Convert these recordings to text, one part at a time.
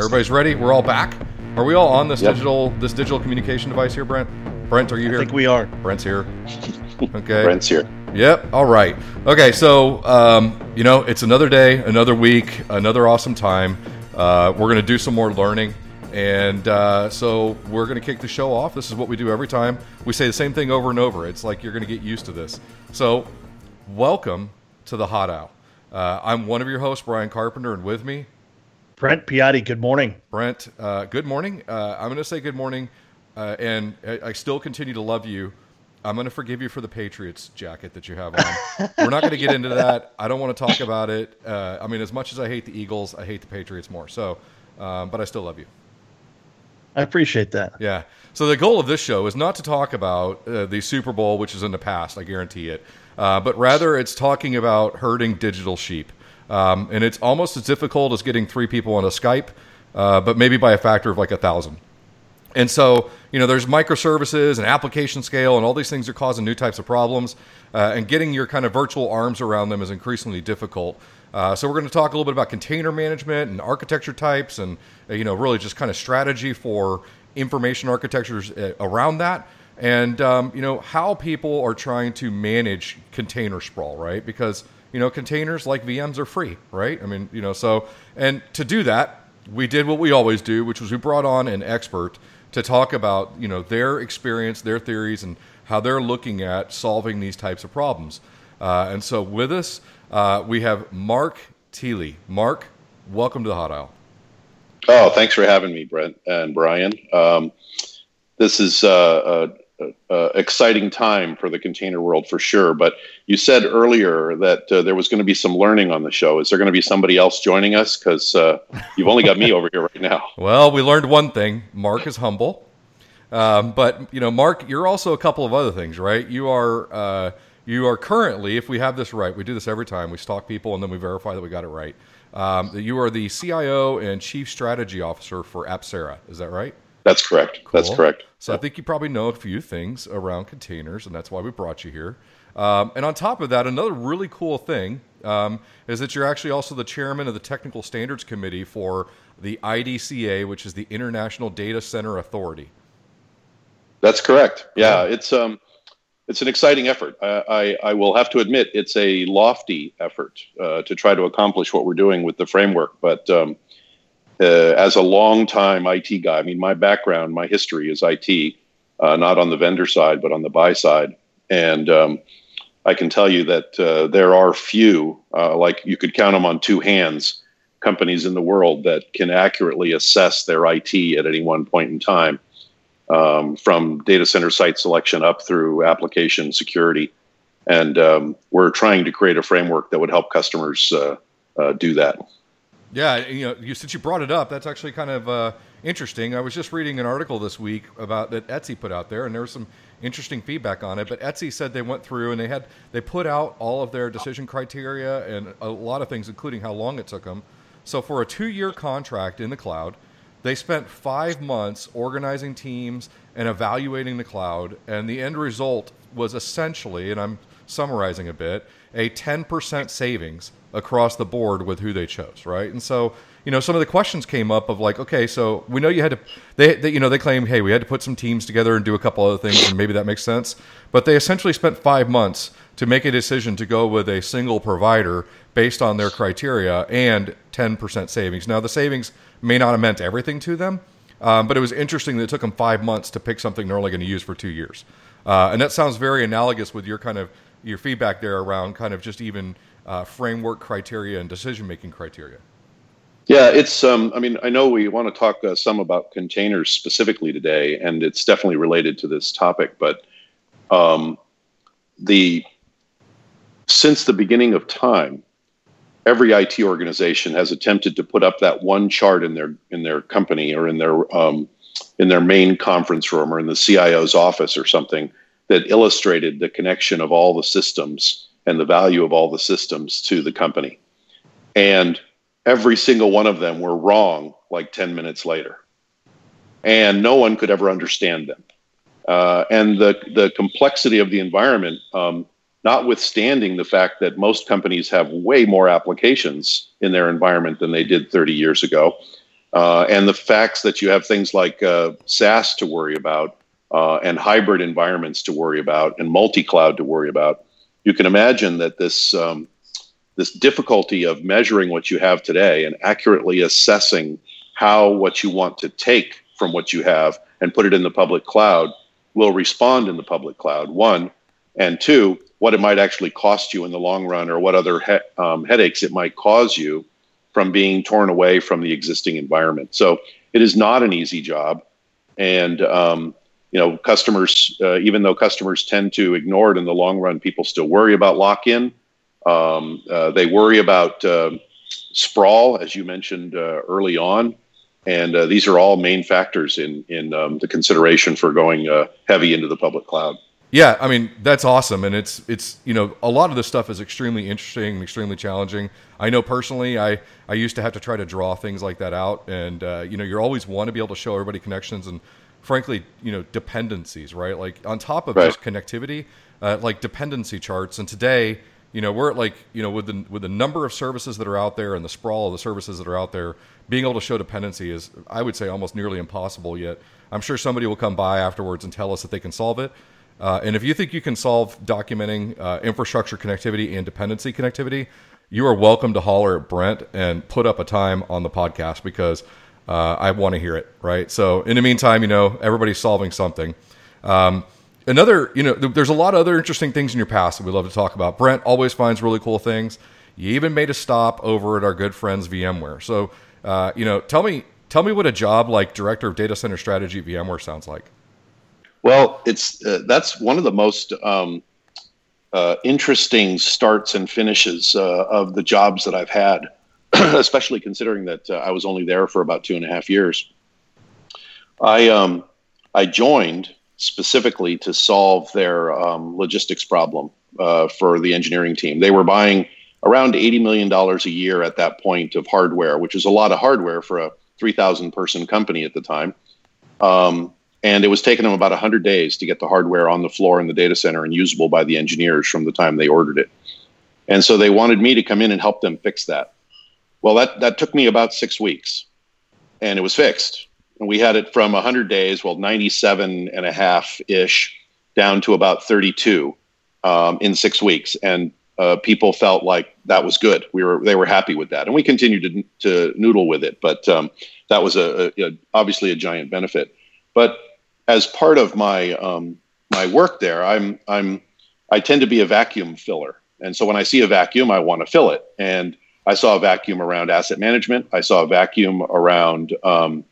Everybody's ready. We're all back. Are we all on this yep. digital this digital communication device here, Brent? Brent, are you here? I think we are. Brent's here. Okay. Brent's here. Yep. All right. Okay. So, um, you know, it's another day, another week, another awesome time. Uh, we're going to do some more learning. And uh, so we're going to kick the show off. This is what we do every time. We say the same thing over and over. It's like you're going to get used to this. So, welcome to the Hot Aisle. Uh, I'm one of your hosts, Brian Carpenter, and with me, Brent Piatti. Good morning. Brent, uh, good morning. Uh, I'm going to say good morning, uh, and I, I, still continue to love you. I'm going to forgive you for the Patriots jacket that you have on. We're not going to get into that. I don't want to talk about it. Uh, I mean, as much as I hate the Eagles, I hate the Patriots more. So, um, but I still love you. I appreciate that. Yeah. So the goal of this show is not to talk about uh, the Super Bowl, which is in the past. I guarantee it. Uh, but rather, it's talking about herding digital sheep, um, and it's almost as difficult as getting three people on a Skype, uh, but maybe by a factor of like a thousand. And so, you know, there's microservices and application scale, and all these things are causing new types of problems. Uh, and getting your kind of virtual arms around them is increasingly difficult. Uh, so we're going to talk a little bit about container management and architecture types, and uh, you know, really just kind of strategy for information architectures uh, around that, and um, you know how people are trying to manage container sprawl, right? Because you know containers like VMs are free, right? I mean, you know, so and to do that, we did what we always do, which was we brought on an expert to talk about you know their experience, their theories, and how they're looking at solving these types of problems. Uh, and so with us uh, we have Mark Thiele. Mark, welcome to the Hot Aisle. Oh, thanks for having me, Brent and Brian. Um, this is uh, a, exciting time for the container world for sure. But you said earlier that uh, there was going to be some learning on the show. Is there going to be somebody else joining us? Because uh, you've only got me over here right now. Well, we learned one thing: Mark is humble. Um, but you know, Mark, you're also a couple of other things, right? You are uh, you are currently, if we have this right, we do this every time. We stalk people and then we verify that we got it right. Um, you are the CIO and Chief Strategy Officer for Apcera. Is that right? That's correct. Cool. That's correct. So I think you probably know a few things around containers, and that's why we brought you here. Um, and on top of that, another really cool thing um, is that you're actually also the chairman of the Technical Standards Committee for the IDCA, which is the International Data Center Authority. That's correct. Yeah, it's um, it's an exciting effort. I, I, I, will have to admit it's a lofty effort uh, to try to accomplish what we're doing with the framework. But um, uh, as a long-time IT guy, I mean, my background, my history is IT, uh, not on the vendor side, but on the buy side. And um, I can tell you that uh, there are few, uh, like you could count them on two hands, companies in the world that can accurately assess their IT at any one point in time um, from data center site selection up through application security. And um, we're trying to create a framework that would help customers uh, uh, do that. Yeah, you know, you, since you brought it up, that's actually kind of uh, interesting. I was just reading an article this week about that Etsy put out there, and there was some interesting feedback on it. But Etsy said they went through and they had they put out all of their decision criteria and a lot of things, including how long it took them. So for a two-year contract in the cloud, they spent five months organizing teams and evaluating the cloud, and the end result was essentially, and I'm summarizing a bit, a 10% savings across the board with who they chose, right? And so, you know, some of the questions came up of like, okay, so we know you had to, they, they, you know, they claim, hey, we had to put some teams together and do a couple other things, and maybe that makes sense. But they essentially spent five months to make a decision to go with a single provider based on their criteria and 10% savings. Now, the savings may not have meant everything to them, um, but it was interesting that it took them five months to pick something they're only going to use for two years. Uh, and that sounds very analogous with your kind of your feedback there around kind of just even uh, framework criteria and decision making criteria. Yeah, it's. Um, I mean, I know we want to talk uh, some about containers specifically today, and it's definitely related to this topic. But um, the since the beginning of time, every IT organization has attempted to put up that one chart in their in their company or in their um, in their main conference room or in the CIO's office or something that illustrated the connection of all the systems and the value of all the systems to the company. And every single one of them were wrong like 10 minutes later. And no one could ever understand them. Uh, and the, the complexity of the environment um, notwithstanding the fact that most companies have way more applications in their environment than they did 30 years ago. uh, and the facts that you have things like uh, SaaS to worry about, uh, and hybrid environments to worry about, and multi-cloud to worry about, you can imagine that this um, this difficulty of measuring what you have today and accurately assessing how what you want to take from what you have and put it in the public cloud will respond in the public cloud. One, and two, what it might actually cost you in the long run, or what other he- um, headaches it might cause you from being torn away from the existing environment. So it is not an easy job, and um, you know, customers, uh, even though customers tend to ignore it in the long run, people still worry about lock-in. Um, uh, they worry about uh, sprawl, as you mentioned uh, early on, and uh, these are all main factors in in um, the consideration for going uh, heavy into the public cloud. Yeah, I mean that's awesome, and it's it's you know a lot of this stuff is extremely interesting and extremely challenging. I know personally, I I used to have to try to draw things like that out, and uh, you know you're always want to be able to show everybody connections and frankly you know dependencies, right? Like on top of Right. just connectivity, uh, like dependency charts. And today, you know, we're at like you know with the with the number of services that are out there and the sprawl of the services that are out there, being able to show dependency is I would say almost nearly impossible. Yet I'm sure somebody will come by afterwards and tell us that they can solve it. Uh, and if you think you can solve documenting uh, infrastructure connectivity and dependency connectivity, you are welcome to holler at Brent and put up a time on the podcast because uh, I want to hear it. Right. So in the meantime, you know, everybody's solving something. Um, another, you know, th- there's a lot of other interesting things in your past that we love to talk about. Brent always finds really cool things. You even made a stop over at our good friends VMware. So, uh, you know, tell me, tell me what a job like director of data center strategy at VMware sounds like. Well, it's uh, that's one of the most um, uh, interesting starts and finishes uh, of the jobs that I've had, especially considering that uh, I was only there for about two and a half years. I um, I joined specifically to solve their um, logistics problem uh, for the engineering team. They were buying around eighty million dollars a year at that point of hardware, which is a lot of hardware for a three thousand person company at the time. Um, and it was taking them about 100 days to get the hardware on the floor in the data center and usable by the engineers from the time they ordered it. And so they wanted me to come in and help them fix that. Well, that, that took me about six weeks and it was fixed. And we had it from 100 days, well, 97 and a half ish, down to about 32 um, in six weeks. And uh, people felt like that was good. We were they were happy with that, and we continued to, to noodle with it. But um, that was a, a, obviously a giant benefit. But as part of my um, my work there, I'm I'm I tend to be a vacuum filler, and so when I see a vacuum, I want to fill it. And I saw a vacuum around asset management. I saw a vacuum around um,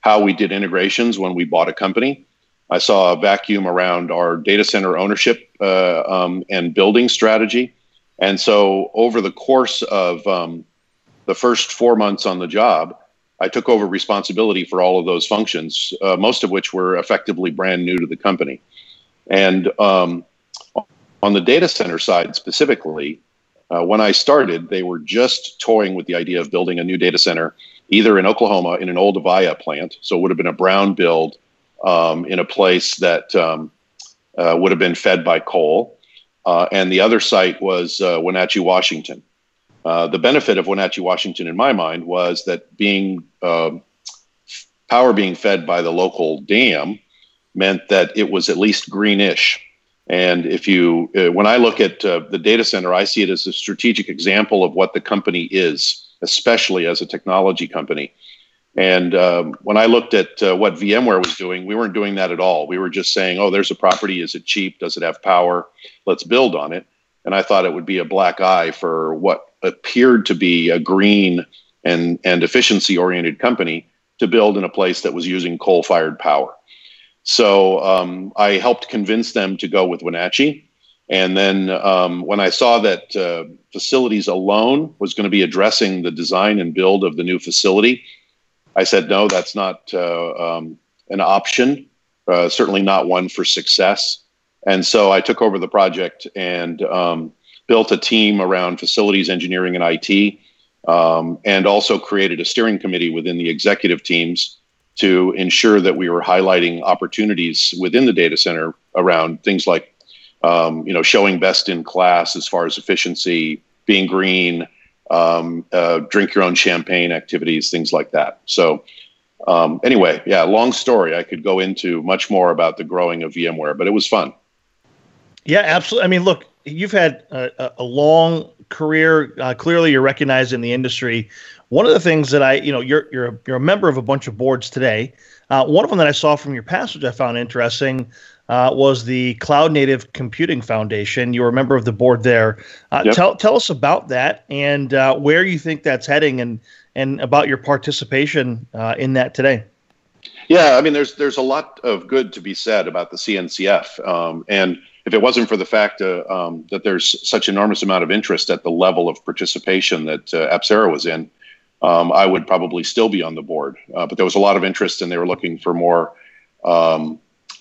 how we did integrations when we bought a company. I saw a vacuum around our data center ownership uh, um, and building strategy. And so over the course of um, the first four months on the job, I took over responsibility for all of those functions, uh, most of which were effectively brand new to the company. And um, on the data center side specifically, uh, when I started, they were just toying with the idea of building a new data center, either in Oklahoma in an old Avaya plant, so it would have been a brown build um, in a place that um, uh, would have been fed by coal, uh, and the other site was uh, Wenatchee, Washington. Uh, the benefit of Wenatchee, Washington, in my mind, was that being um power being fed by the local dam meant that it was at least greenish. And if you, uh, when I look at uh, the data center, I see it as a strategic example of what the company is, especially as a technology company. And um, when I looked at uh, what VMware was doing, we weren't doing that at all. We were just saying, oh, there's a property. Is it cheap? Does it have power? Let's build on it. And I thought it would be a black eye for what appeared to be a green and, and efficiency oriented company to build in a place that was using coal fired power. So um, I helped convince them to go with Wenatchee. And then um, when I saw that uh, facilities alone was going to be addressing the design and build of the new facility, I said, no, that's not uh, um, an option, uh, certainly not one for success. And so I took over the project and um, built a team around facilities engineering and IT, um, and also created a steering committee within the executive teams to ensure that we were highlighting opportunities within the data center around things like, um, you know, showing best in class as far as efficiency, being green, um, uh, drink your own champagne activities, things like that. So, um, anyway, yeah, long story. I could go into much more about the growing of VMware, but it was fun. Yeah, absolutely. I mean, look, you've had a, a long career. Uh, clearly, you're recognized in the industry. One of the things that I, you know, you're you're a, you're a member of a bunch of boards today. Uh, one of them that I saw from your past, which I found interesting, uh, was the Cloud Native Computing Foundation. You were a member of the board there. Uh, yep. Tell tell us about that and uh, where you think that's heading, and and about your participation uh, in that today. Yeah, I mean, there's there's a lot of good to be said about the CNCF, um, and if it wasn't for the fact uh, um, that there's such enormous amount of interest at the level of participation that uh, was in, um, I would probably still be on the board. Uh, but there was a lot of interest, and they were looking for more um,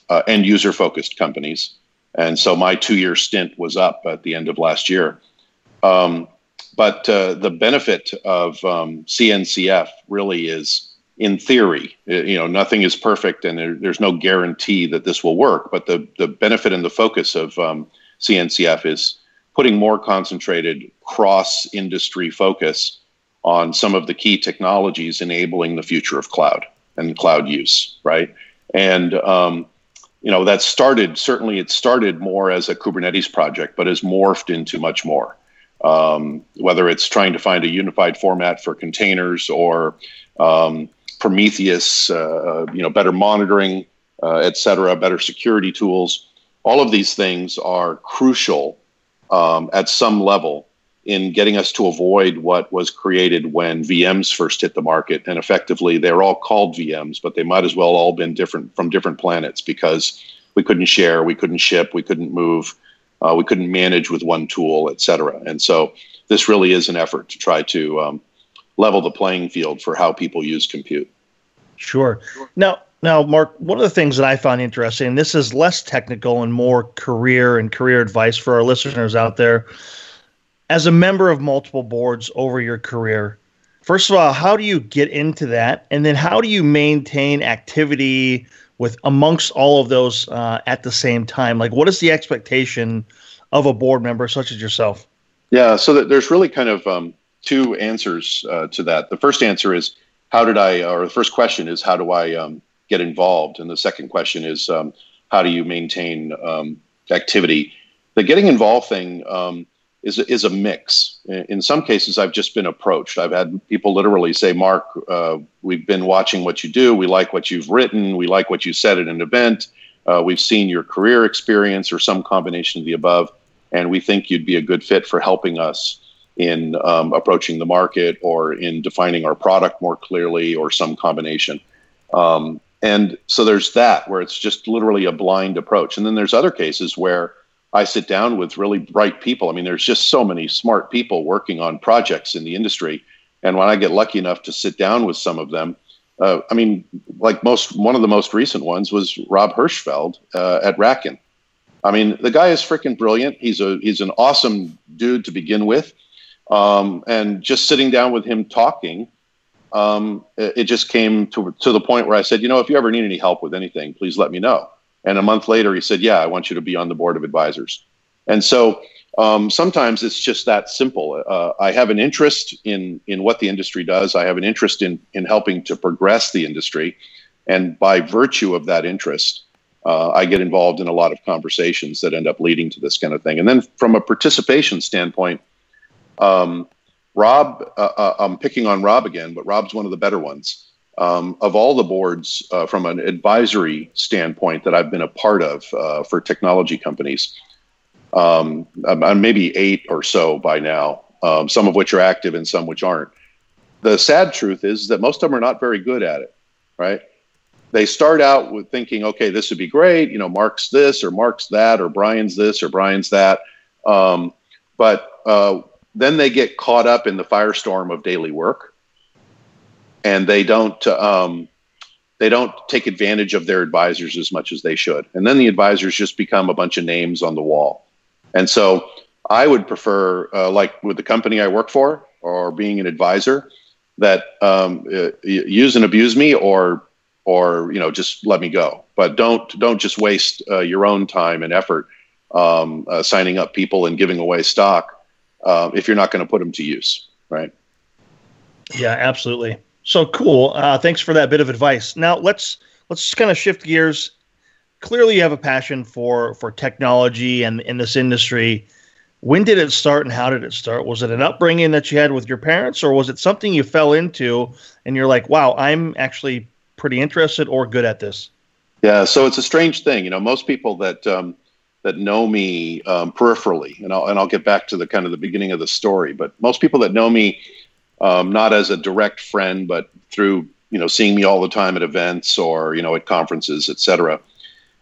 uh, end user focused companies. And so my two year stint was up at the end of last year. Um, but uh, the benefit of um, CNCF really is in theory, you know, nothing is perfect and there, there's no guarantee that this will work. But the, the benefit and the focus of um, CNCF is putting more concentrated cross industry focus on some of the key technologies enabling the future of cloud and cloud use, right? And, um, you know, that started, certainly it started more as a Kubernetes project, but has morphed into much more. Um, whether it's trying to find a unified format for containers or um, Prometheus, uh, uh, you know, better monitoring, uh, et cetera, better security tools. All of these things are crucial um, at some level in getting us to avoid what was created when VMs first hit the market. And effectively, they're all called VMs, but they might as well all been different from different planets because we couldn't share, we couldn't ship, we couldn't move, uh, we couldn't manage with one tool, et cetera. And so this really is an effort to try to um, level the playing field for how people use compute. Sure. Now, now, Mark, one of the things that I find interesting, this is less technical and more career and career advice for our listeners out there. As a member of multiple boards over your career, first of all, how do you get into that, and then how do you maintain activity with amongst all of those uh, at the same time? Like, what is the expectation of a board member such as yourself? Yeah, so there's really kind of um, two answers uh, to that. The first answer is how did I, or the first question is how do I um, get involved, and the second question is um, how do you maintain um, activity. The getting involved thing um, is is a mix. In some cases, I've just been approached. I've had people literally say, "Mark, uh, we've been watching what you do. We like what you've written. We like what you said at an event. Uh, we've seen your career experience or some combination of the above, and we think you'd be a good fit for helping us." in um, approaching the market or in defining our product more clearly or some combination. Um, and so there's that where it's just literally a blind approach. And then there's other cases where I sit down with really bright people. I mean, there's just so many smart people working on projects in the industry. And when I get lucky enough to sit down with some of them, uh, I mean, like most, one of the most recent ones was Rob Hirschfeld uh, at RackN. I mean, the guy is freaking brilliant. He's a he's an awesome dude to begin with. Um, and just sitting down with him talking, um, it, it, just came to, to the point where I said, you know, if you ever need any help with anything, please let me know. And a month later, he said, yeah, I want you to be on the board of advisors. And so um, sometimes it's just that simple. Uh, I have an interest in in what the industry does. I have an interest in in helping to progress the industry, and by virtue of that interest, uh, I get involved in a lot of conversations that end up leading to this kind of thing. And then from a participation standpoint, um, Rob, uh, uh, I'm picking on Rob again, but Rob's one of the better ones. Um, of all the boards uh, from an advisory standpoint that I've been a part of uh, for technology companies, um, I'm, maybe eight or so by now, um, some of which are active and some which aren't. The sad truth is that most of them are not very good at it, right? They start out with thinking, okay, this would be great. You know, Mark's this or Mark's that or Brian's this or Brian's that. Um, but uh, then they get caught up in the firestorm of daily work, and they don't um, they don't take advantage of their advisors as much as they should. And then the advisors just become a bunch of names on the wall. And so I would prefer, uh, like with the company I work for, or being an advisor, that um, uh, use and abuse me, or or you know just let me go. But don't don't just waste uh, your own time and effort um, uh, signing up people and giving away stock uh, if you're not going to put them to use. right? Yeah, absolutely. So cool. Uh, thanks for that bit of advice. Now let's let's kind of shift gears. Clearly, you have a passion for for technology and in this industry. When did it start, and how did it start? Was it an upbringing that you had with your parents, or was it something you fell into and you're like, "Wow, I'm actually pretty interested or good at this"? Yeah, so it's a strange thing. You know, most people that um, that know me um, peripherally, and I'll and I'll get back to the kind of the beginning of the story. But most people that know me, um, not as a direct friend, but through you know seeing me all the time at events or you know at conferences, etc.,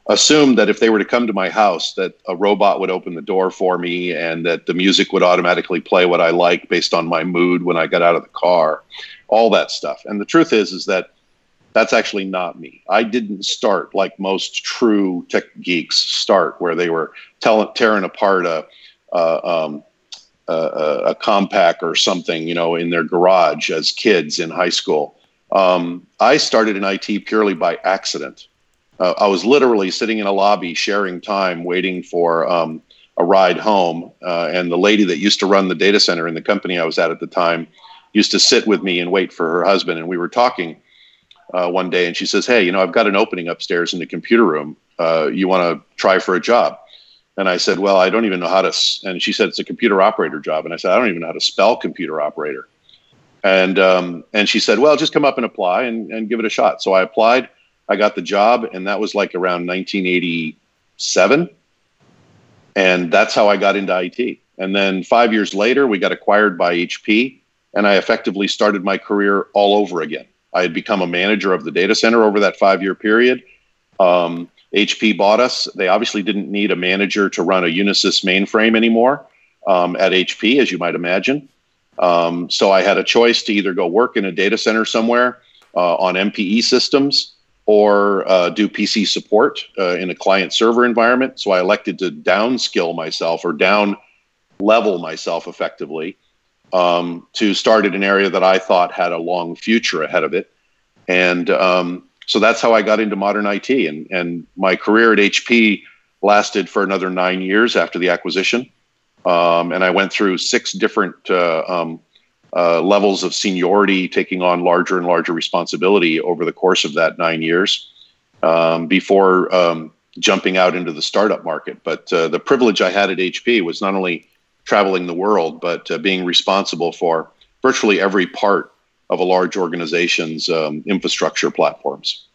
assume that if they were to come to my house, that a robot would open the door for me, and that the music would automatically play what I like based on my mood when I got out of the car, all that stuff. And the truth is, is that that's actually not me. I didn't start like most true tech geeks start, where they were tell- tearing apart a, a, um, a, Compaq or something, you know, in their garage as kids in high school. Um, I started in IT purely by accident. Uh, I was literally sitting in a lobby, sharing time, waiting for um, a ride home, uh, and the lady that used to run the data center in the company I was at at the time used to sit with me and wait for her husband, and we were talking uh, one day, and she says, "Hey, you know, I've got an opening upstairs in the computer room. Uh, you want to try for a job?" And I said, "Well, I don't even know how to." And she said, "It's a computer operator job." And I said, "I don't even know how to spell computer operator." And um, and she said, "Well, just come up and apply and, and give it a shot." So I applied. I got the job, and that was like around 1987, and that's how I got into IT. And then five years later, we got acquired by HP, and I effectively started my career all over again. I had become a manager of the data center over that five year period. Um, HP bought us. They obviously didn't need a manager to run a Unisys mainframe anymore um, at HP, as you might imagine. Um, so I had a choice to either go work in a data center somewhere uh, on MPE systems or uh, do PC support uh, in a client server environment. So I elected to downskill myself or down level myself effectively um, to start in an area that I thought had a long future ahead of it. And um, so that's how I got into modern IT. And, and my career at HP lasted for another nine years after the acquisition. Um, and I went through six different uh, um, uh, levels of seniority, taking on larger and larger responsibility over the course of that nine years um, before um, jumping out into the startup market. But uh, the privilege I had at HP was not only traveling the world, but uh, being responsible for virtually every part of a large organization's um, infrastructure platforms.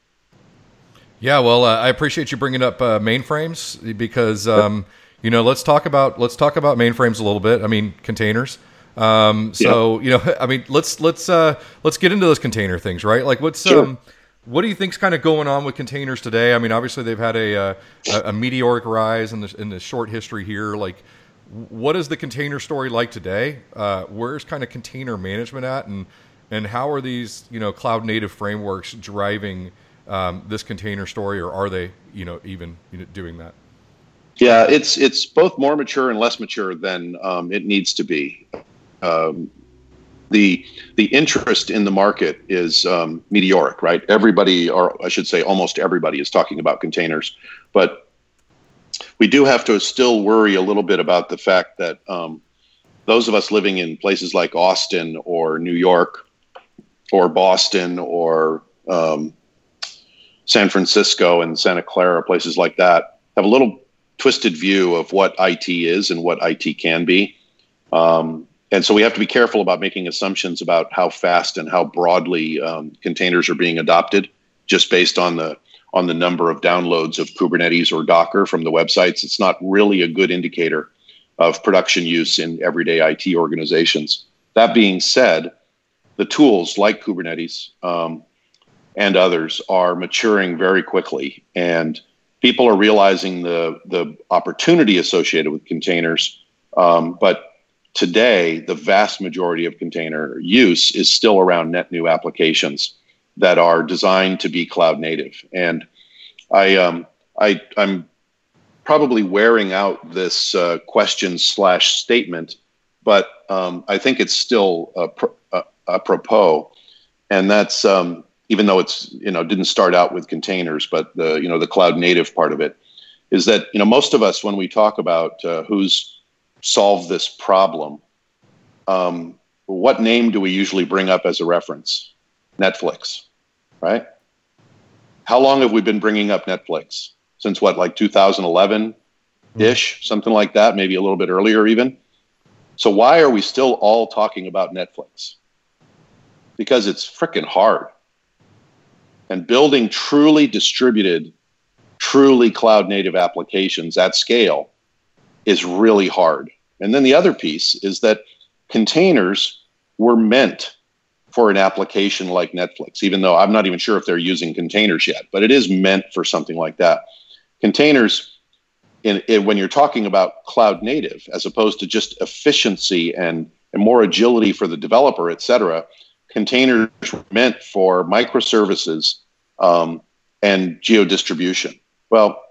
Yeah, well, uh, I appreciate you bringing up uh, mainframes because um, you know let's talk about let's talk about mainframes a little bit. I mean containers. Um, so yeah. you know, I mean, let's let's uh, let's get into those container things, right? Like, what's sure. um, what do you think's kind of going on with containers today? I mean, obviously they've had a uh, a, a meteoric rise in the in the short history here. Like, what is the container story like today? Uh, where's kind of container management at, and and how are these you know cloud native frameworks driving um, this container story, or are they you know even you know, doing that? Yeah, it's it's both more mature and less mature than um, it needs to be. Um, the the interest in the market is um, meteoric, right? Everybody, or I should say, almost everybody, is talking about containers, but we do have to still worry a little bit about the fact that um, those of us living in places like Austin or New York or Boston or um, San Francisco and Santa Clara, places like that, have a little twisted view of what IT is and what IT can be. Um, and so we have to be careful about making assumptions about how fast and how broadly um, containers are being adopted just based on the on the number of downloads of Kubernetes or Docker from the websites. It's not really a good indicator of production use in everyday IT organizations. That being said, the tools like Kubernetes um, and others are maturing very quickly, and people are realizing the the opportunity associated with containers. Um, but today, the vast majority of container use is still around net new applications that are designed to be cloud native. And I, um, I, I'm probably wearing out this uh, question slash statement, but um, I think it's still apropos, and that's um, even though it's you know didn't start out with containers, but the you know the cloud native part of it is that you know most of us when we talk about uh, who's solved this problem, um, what name do we usually bring up as a reference? Netflix, right? How long have we been bringing up Netflix? Since what, like 2011 ish, something like that, maybe a little bit earlier even. So, why are we still all talking about Netflix? Because it's freaking hard. And building truly distributed, truly cloud native applications at scale is really hard. And then the other piece is that containers were meant for an application like Netflix, even though I'm not even sure if they're using containers yet, but it is meant for something like that. Containers, in, in, when you're talking about cloud native, as opposed to just efficiency and, and more agility for the developer, et cetera, containers were meant for microservices um, and geo distribution. Well,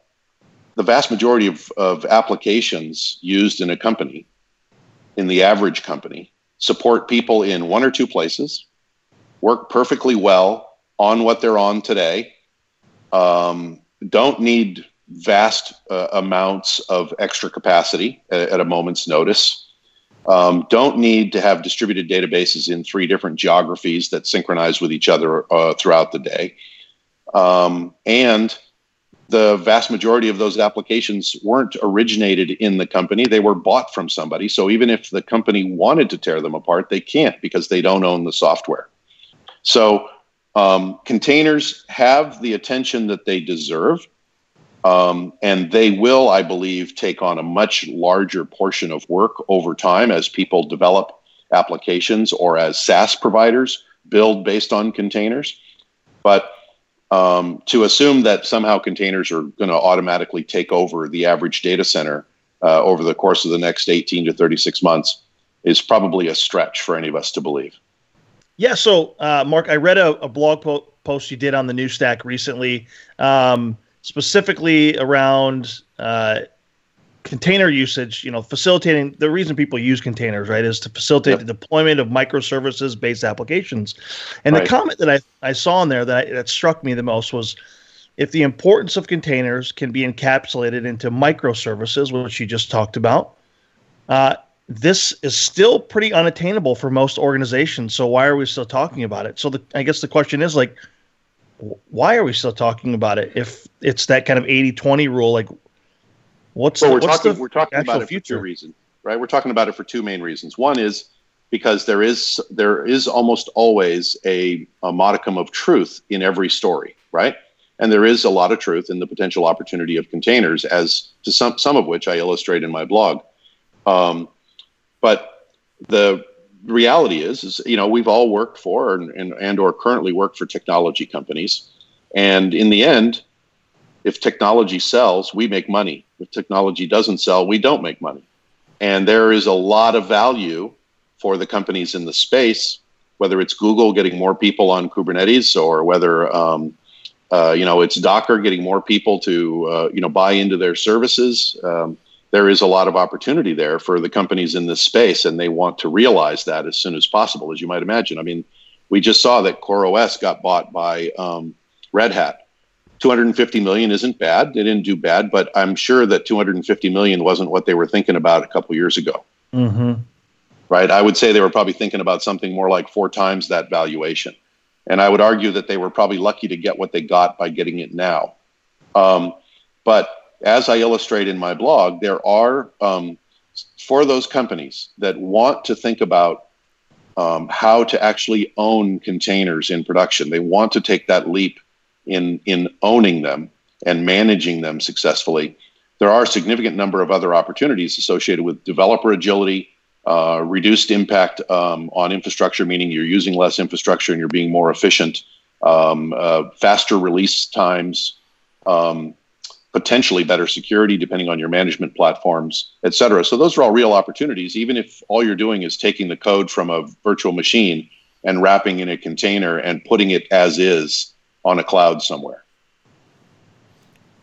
the vast majority of, of applications used in a company, in the average company, support people in one or two places, work perfectly well on what they're on today, um, don't need vast uh, amounts of extra capacity at, at a moment's notice. Um, don't need to have distributed databases in three different geographies that synchronize with each other uh, throughout the day. Um, and the vast majority of those applications weren't originated in the company. They were bought from somebody. So even if the company wanted to tear them apart, they can't because they don't own the software. So um, containers have the attention that they deserve. Um, and they will, I believe, take on a much larger portion of work over time as people develop applications or as SaaS providers build based on containers. But um, to assume that somehow containers are going to automatically take over the average data center uh, over the course of the next 18 to 36 months is probably a stretch for any of us to believe. Yeah. So, uh, Mark, I read a, a blog po- post you did on the new Stack recently, um, specifically around uh, container usage, you know, facilitating the reason people use containers, right, is to facilitate yep. the deployment of microservices based applications. And right. the comment that I, I saw in there that, I, that struck me the most was if the importance of containers can be encapsulated into microservices, which you just talked about, uh, this is still pretty unattainable for most organizations. So why are we still talking about it? So the, I guess the question is like, why are we still talking about it if it's that kind of 80 20 rule? Like, What's well, the, we're what's talking the we're talking about it future? for two reasons, right? We're talking about it for two main reasons. One is because there is there is almost always a, a modicum of truth in every story, right? And there is a lot of truth in the potential opportunity of containers, as to some some of which I illustrate in my blog. Um, but the reality is, is you know we've all worked for and, and and or currently work for technology companies, and in the end, if technology sells, we make money. If technology doesn't sell, we don't make money. And there is a lot of value for the companies in the space, whether it's Google getting more people on Kubernetes or whether um, uh, you know it's Docker getting more people to uh, you know buy into their services. Um, there is a lot of opportunity there for the companies in this space, and they want to realize that as soon as possible, as you might imagine. I mean, we just saw that CoreOS got bought by um, Red Hat 250 million isn't bad. They didn't do bad, but I'm sure that 250 million wasn't what they were thinking about a couple years ago. Mm-hmm. Right? I would say they were probably thinking about something more like four times that valuation. And I would argue that they were probably lucky to get what they got by getting it now. Um, but as I illustrate in my blog, there are, um, for those companies that want to think about um, how to actually own containers in production, they want to take that leap in in owning them and managing them successfully. There are a significant number of other opportunities associated with developer agility, uh, reduced impact um, on infrastructure, meaning you're using less infrastructure and you're being more efficient, um, uh, faster release times, um, potentially better security depending on your management platforms, et cetera. So those are all real opportunities, even if all you're doing is taking the code from a virtual machine and wrapping in a container and putting it as is on a cloud somewhere.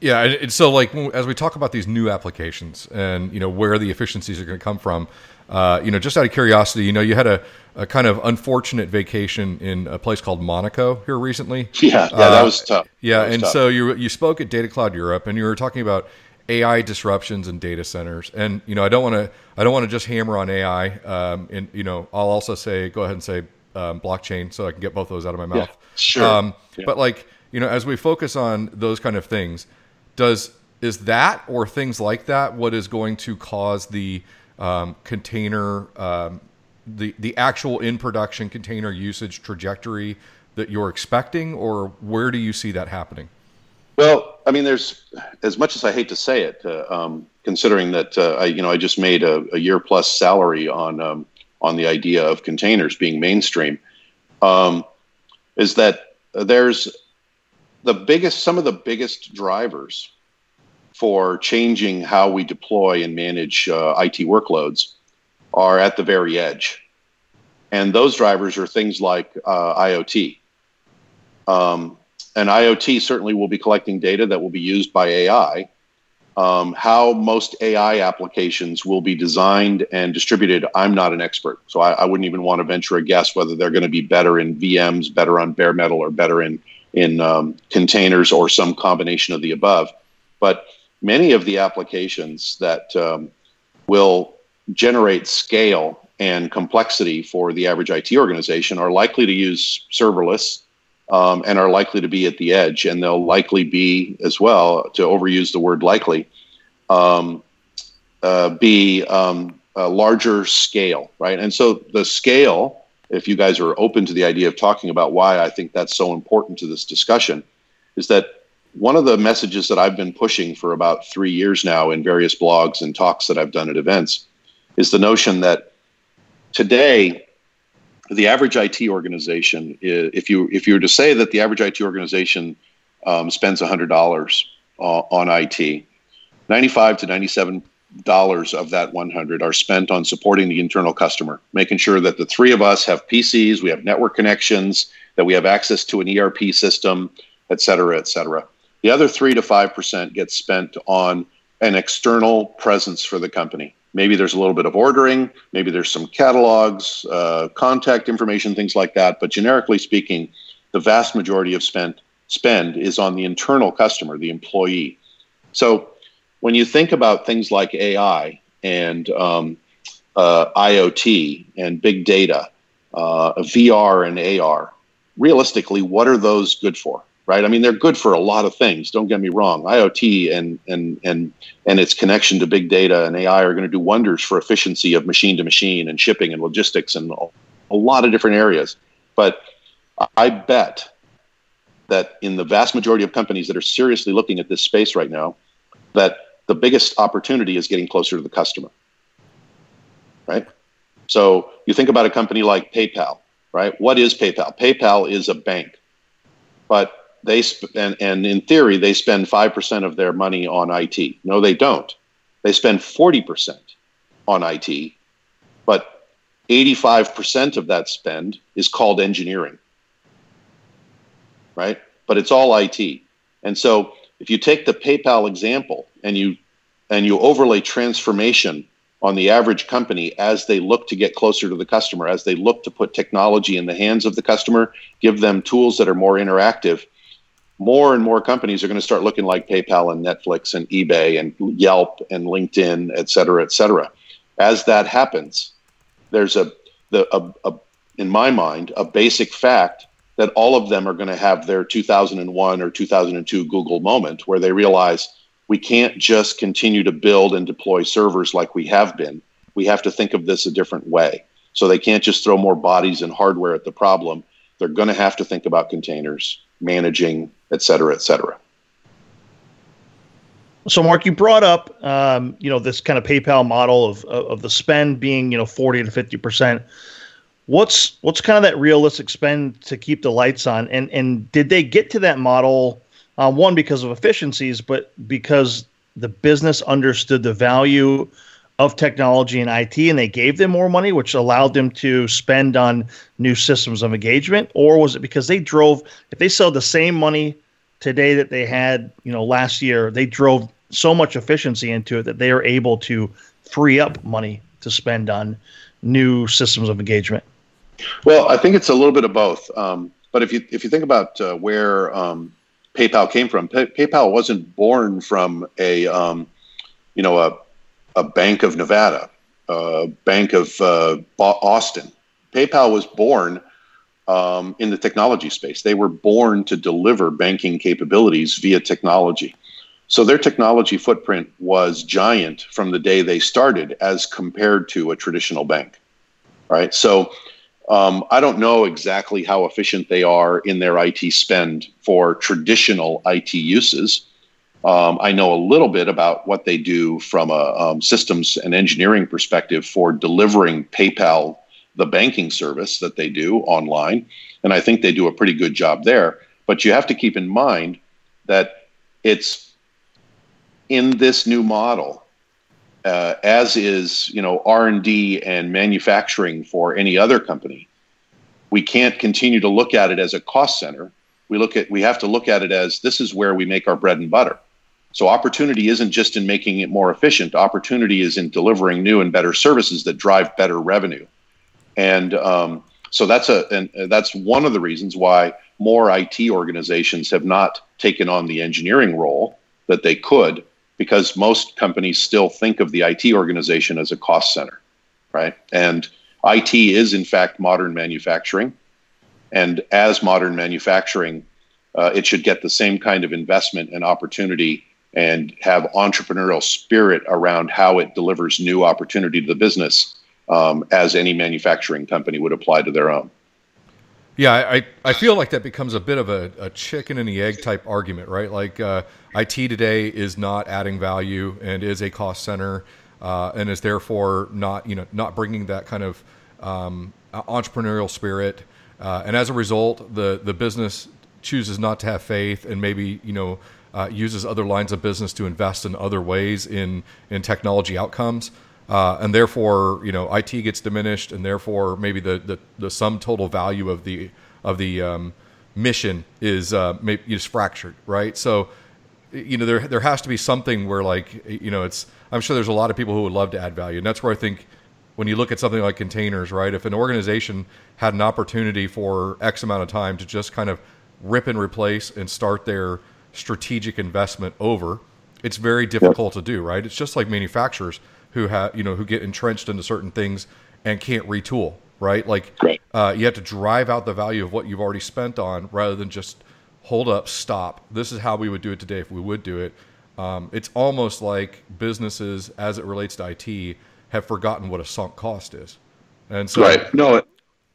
Yeah, and so like as we talk about these new applications and you know where the efficiencies are going to come from, uh, you know, just out of curiosity, you know, you had a, a, kind of unfortunate vacation in a place called Monaco here recently. Yeah, yeah, that uh, was tough. Yeah, was and tough. so you you spoke at Data Cloud Europe, and you were talking about AI disruptions and data centers, and you know, I don't want to I don't want to just hammer on AI. Um, and you know, I'll also say go ahead and say um, blockchain, so I can get both those out of my mouth. Yeah, sure. Um, yeah. But like you know, as we focus on those kind of things, does is that or things like that what is going to cause the um, container um, the the actual in production container usage trajectory that you're expecting, or where do you see that happening? Well, I mean, there's as much as I hate to say it, uh, um, considering that uh, I, you know, I just made a, a year plus salary on um, on the idea of containers being mainstream, um, is that there's the biggest, some of the biggest drivers for changing how we deploy and manage uh, IT workloads are at the very edge, and those drivers are things like uh, IoT. Um, and IoT certainly will be collecting data that will be used by AI. Um, how most AI applications will be designed and distributed, I'm not an expert. So I, I wouldn't even want to venture a guess whether they're going to be better in VMs, better on bare metal, or better in, in um, containers or some combination of the above. But many of the applications that um, will generate scale and complexity for the average IT organization are likely to use serverless um, and are likely to be at the edge. And they'll likely be as well, to overuse the word likely, um, uh, be um, a larger scale, right? And so the scale, if you guys are open to the idea of talking about why I think that's so important to this discussion, is that one of the messages that I've been pushing for about three years now in various blogs and talks that I've done at events is the notion that today the average IT organization, if you if you were to say that the average IT organization um, spends hundred dollars uh, on IT, ninety five to ninety seven dollars of that 100 are spent on supporting the internal customer, making sure that the three of us have PCs, we have network connections, that we have access to an ERP system, et cetera, et cetera. The other three to five percent gets spent on an external presence for the company. Maybe there's a little bit of ordering, maybe there's some catalogs, uh, contact information, things like that. But generically speaking, the vast majority of spent spend is on the internal customer, the employee. So when you think about things like AI and um, uh, IoT and big data, uh, VR and AR, realistically, what are those good for? Right? I mean, they're good for a lot of things. Don't get me wrong. IoT and and and and its connection to big data and AI are going to do wonders for efficiency of machine to machine and shipping and logistics and a lot of different areas. But I bet that in the vast majority of companies that are seriously looking at this space right now, that the biggest opportunity is getting closer to the customer. Right? So you think about a company like PayPal, right? What is PayPal? PayPal is a bank. But they sp- and, and in theory they spend 5% of their money on IT. No, they don't. They spend 40% on IT, but 85% of that spend is called engineering. Right? But it's all IT. And so if you take the PayPal example and you and you overlay transformation on the average company as they look to get closer to the customer, as they look to put technology in the hands of the customer, give them tools that are more interactive, more and more companies are going to start looking like PayPal and Netflix and eBay and Yelp and LinkedIn, et cetera, et cetera. As that happens, there's a, the, a, a in my mind, a basic fact that all of them are going to have their 2001 or 2002 Google moment where they realize we can't just continue to build and deploy servers like we have been. We have to think of this a different way. So they can't just throw more bodies and hardware at the problem. They're going to have to think about containers, managing, et cetera, et cetera. So, Mark, you brought up, um, you know, this kind of PayPal model of of the spend being, you know, forty to fifty percent. What's what's kind of that realistic spend to keep the lights on? And and did they get to that model? Uh, one because of efficiencies, but because the business understood the value of technology and IT, and they gave them more money, which allowed them to spend on new systems of engagement, or was it because they drove? If they sell the same money today that they had, you know, last year, they drove so much efficiency into it that they are able to free up money to spend on new systems of engagement. Well, I think it's a little bit of both. Um, but if you if you think about uh, where um, PayPal came from, Pay- PayPal wasn't born from a um, you know, a, a Bank of Nevada, a Bank of uh, Austin. PayPal was born um, in the technology space. They were born to deliver banking capabilities via technology. So their technology footprint was giant from the day they started as compared to a traditional bank, right? So um, I don't know exactly how efficient they are in their IT spend for traditional IT uses. Um, I know a little bit about what they do from a um, systems and engineering perspective for delivering PayPal, the banking service that they do online. And I think they do a pretty good job there. But you have to keep in mind that it's in this new model, uh, as is you know R and D and manufacturing for any other company. We can't continue to look at it as a cost center. We look at we have to look at it as this is where we make our bread and butter. So opportunity isn't just in making it more efficient. Opportunity is in delivering new and better services that drive better revenue. And um, so that's a and that's one of the reasons why more IT organizations have not taken on the engineering role that they could, because most companies still think of the IT organization as a cost center, right? And IT is in fact modern manufacturing, and as modern manufacturing, uh, it should get the same kind of investment and opportunity and have entrepreneurial spirit around how it delivers new opportunity to the business um, as any manufacturing company would apply to their own. Yeah, I, I feel like that becomes a bit of a, a chicken and the egg type argument, right? Like uh, IT today is not adding value and is a cost center, uh, and is therefore not you know not bringing that kind of um, entrepreneurial spirit, uh, and as a result, the the business chooses not to have faith and maybe you know uh, uses other lines of business to invest in other ways in in technology outcomes. Uh, and therefore, you know, IT gets diminished, and therefore, maybe the, the, the sum total value of the of the um, mission is uh, maybe is fractured, right? So, you know, there there has to be something where, like, you know, it's. I'm sure there's a lot of people who would love to add value, and that's where I think when you look at something like containers, right? If an organization had an opportunity for X amount of time to just kind of rip and replace and start their strategic investment over, it's very difficult yep. to do, right? It's just like manufacturers who have you know who get entrenched into certain things and can't retool, right? Like uh, you have to drive out the value of what you've already spent on rather than just hold up, stop. This is how we would do it today if we would do it. Um, it's almost like businesses, as it relates to IT, have forgotten what a sunk cost is. And so, right? No,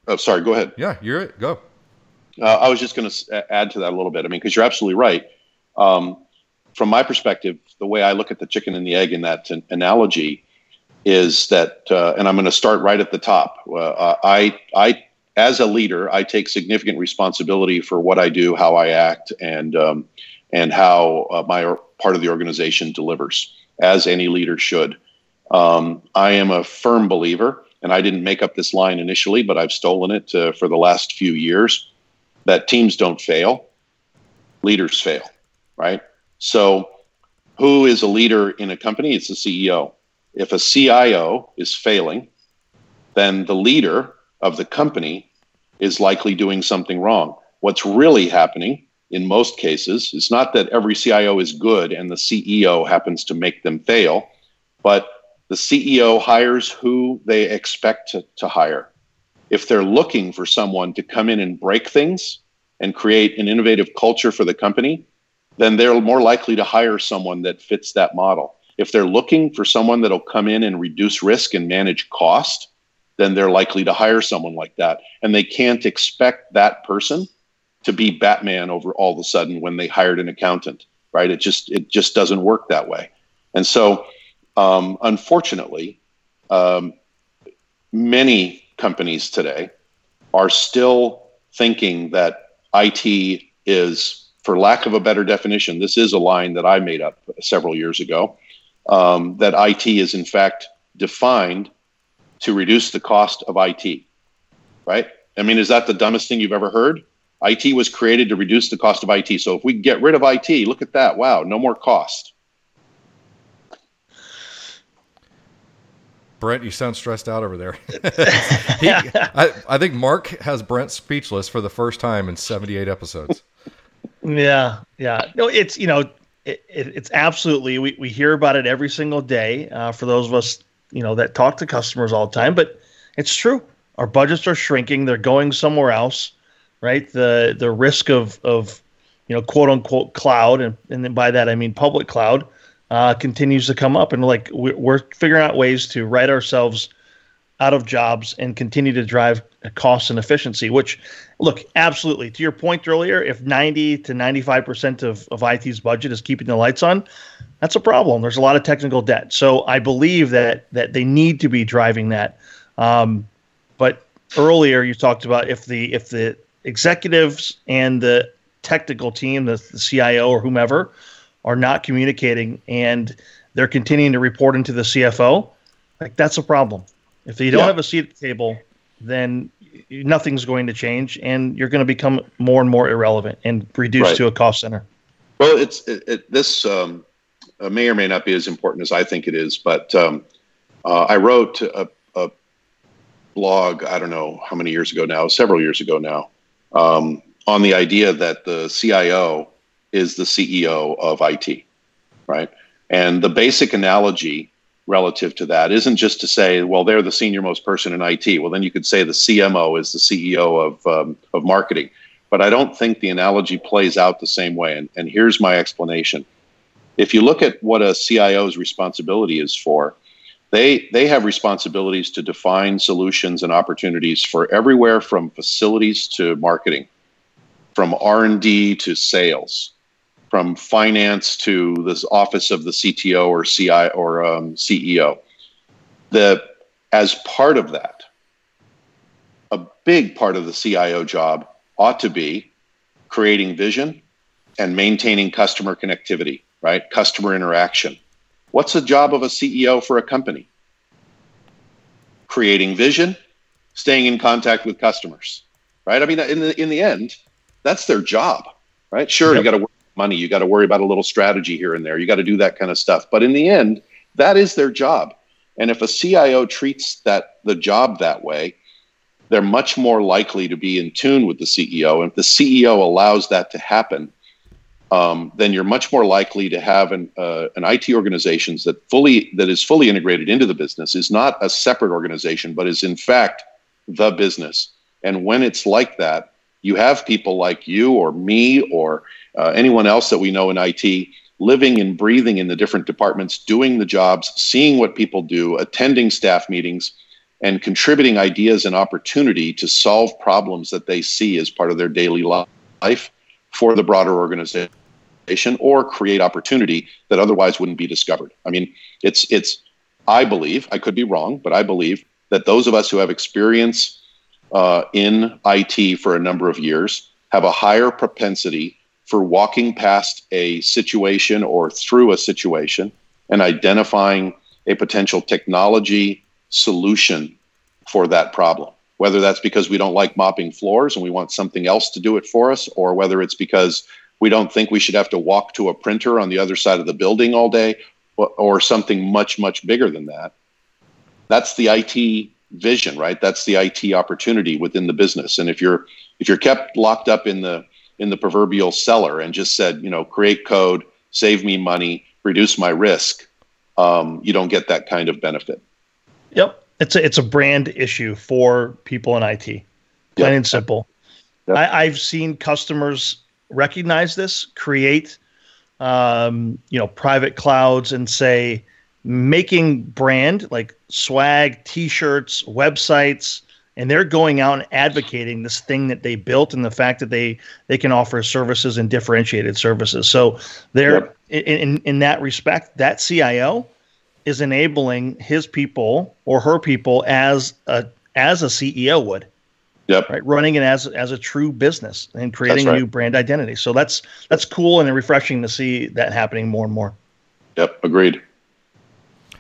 oh, sorry. Go ahead. Yeah, you're it. Go. Uh, I was just going to add to that a little bit. I mean, because you're absolutely right. Um, from my perspective, the way I look at the chicken and the egg in that analogy is that, uh, and I'm going to start right at the top. Uh, I, I, as a leader, I take significant responsibility for what I do, how I act, and um, and how uh, my part of the organization delivers, as any leader should. Um, I am a firm believer, and I didn't make up this line initially, but I've stolen it uh, for the last few years. That teams don't fail, leaders fail right? So, who is a leader in a company? It's the CEO. If a CIO is failing, then the leader of the company is likely doing something wrong. What's really happening in most cases is not that every CIO is good and the CEO happens to make them fail, but the CEO hires who they expect to, to hire. If they're looking for someone to come in and break things and create an innovative culture for the company, then they're more likely to hire someone that fits that model. If they're looking for someone that'll come in and reduce risk and manage cost, then they're likely to hire someone like that. And they can't expect that person to be Batman over all of a sudden when they hired an accountant, right? It just it just doesn't work that way. And so, um, unfortunately, um, many companies today are still thinking that IT is for lack of a better definition, this is a line that I made up several years ago, um, that IT is in fact defined to reduce the cost of IT, right? I mean, is that the dumbest thing you've ever heard? IT was created to reduce the cost of IT. So if we get rid of IT, look at that. Wow, no more cost. Brent, you sound stressed out over there. he, I, I think Mark has Brent speechless for the first time in 78 episodes. Yeah, yeah. No, it's you know, it, it, it's absolutely we, we hear about it every single day uh, for those of us you know that talk to customers all the time but it's true. Our budgets are shrinking. They're going somewhere else right? The the risk of of you know quote unquote cloud and, and then by that i mean public cloud uh, continues to come up and like we're, we're figuring out ways to write ourselves out of jobs and continue to drive costs and efficiency which look absolutely. To your point earlier if 90 to 95% of, of it's budget is keeping the lights on that's a problem. There's a lot of technical debt. So i believe that that they need to be driving that. Um, but earlier you talked about if the if the executives and the technical team the, the cio or whomever are not communicating and they're continuing to report into the cfo like that's a problem if you don't yeah. have a seat at the table, then nothing's going to change, and you're going to become more and more irrelevant and reduced right. to a cost center. Well, it's it, it, this um, uh, may or may not be as important as I think it is, but um, uh, I wrote a, a, blog. I don't know how many years ago now, several years ago now, um, on the idea that the CIO is the CEO of IT, right? And the basic analogy relative to that isn't just to say, well, they're the senior most person in IT. Well, then you could say the CMO is the CEO of, um, of marketing. But I don't think the analogy plays out the same way. And, and here's my explanation. If you look at what a CIO's responsibility is for, they, they have responsibilities to define solutions and opportunities for everywhere from facilities to marketing, from R&D to sales, from finance to this office of the CTO or CI or um, CEO. The as part of that, a big part of the CIO job ought to be creating vision and maintaining customer connectivity, right? Customer interaction. What's the job of a CEO for a company? Creating vision, staying in contact with customers, right? I mean, in the in the end, that's their job, right? Sure, yep. you got to money. You got to worry about a little strategy here and there. You got to do that kind of stuff. But in the end, that is their job. And if a CIO treats that the job that way, they're much more likely to be in tune with the CEO. And if the CEO allows that to happen, um, then you're much more likely to have an, uh, an IT organization that fully that is fully integrated into the business is not a separate organization, but is in fact the business. And when it's like that, you have people like you or me or uh, anyone else that we know in IT living and breathing in the different departments, doing the jobs, seeing what people do, attending staff meetings, and contributing ideas and opportunity to solve problems that they see as part of their daily life for the broader organization or create opportunity that otherwise wouldn't be discovered. I mean, it's it's I believe, I could be wrong, but I believe that those of us who have experience uh, in IT for a number of years have a higher propensity for walking past a situation or through a situation and identifying a potential technology solution for that problem. Whether that's because we don't like mopping floors and we want something else to do it for us, or whether it's because we don't think we should have to walk to a printer on the other side of the building all day, or, something much, much bigger than that. That's the IT vision, right? That's the IT opportunity within the business. And if you're if you're kept locked up in the in the proverbial cellar and just said, you know, create code, save me money, reduce my risk, um, you don't get that kind of benefit. Yep, it's a it's a brand issue for people in IT, plain yep. and simple. Yep. I, I've seen customers recognize this, create, um, you know, private clouds, and say making brand like swag, T-shirts, websites, and they're going out and advocating this thing that they built and the fact that they they can offer services and differentiated services. So they're yep. in in that respect, that CIO is enabling his people or her people as a as a CEO would. Yep. Right, running it as as a true business and creating right. a new brand identity. So that's that's cool and refreshing to see that happening more and more. Yep, agreed.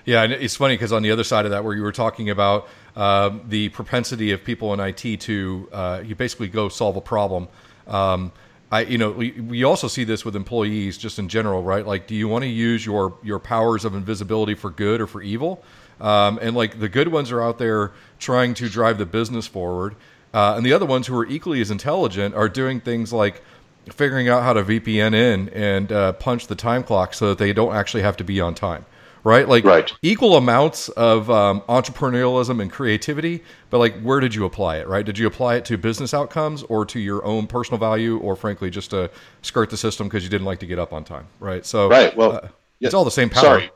Yeah, and it's funny because on the other side of that, where you were talking about uh, the propensity of people in IT to uh, you basically go solve a problem. Um, I, you know, we, we also see this with employees just in general, right? Like, do you want to use your your powers of invisibility for good or for evil? Um, and like the good ones are out there trying to drive the business forward, uh, and the other ones who are equally as intelligent are doing things like figuring out how to VPN in and uh, punch the time clock so that they don't actually have to be on time. Right, like Right. equal amounts of um, entrepreneurialism and creativity, but like, where did you apply it? Right? Did you apply it to business outcomes or to your own personal value, or frankly, just to skirt the system because you didn't like to get up on time? Right. So, Right, well, uh, yeah, it's all the same power. Sorry.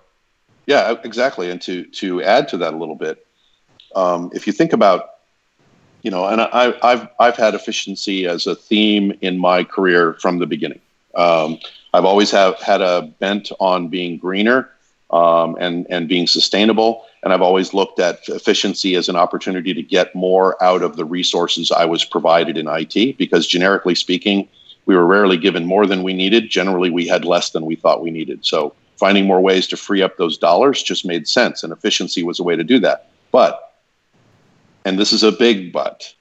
Yeah, exactly. And to to add to that a little bit, um, if you think about, you know, and I, I've I've had efficiency as a theme in my career from the beginning. Um, I've always have had a bent on being greener um, and and being sustainable, and I've always looked at efficiency as an opportunity to get more out of the resources I was provided in IT. Because generically speaking, we were rarely given more than we needed. Generally, we had less than we thought we needed. So finding more ways to free up those dollars just made sense, and efficiency was a way to do that. But, and this is a big but,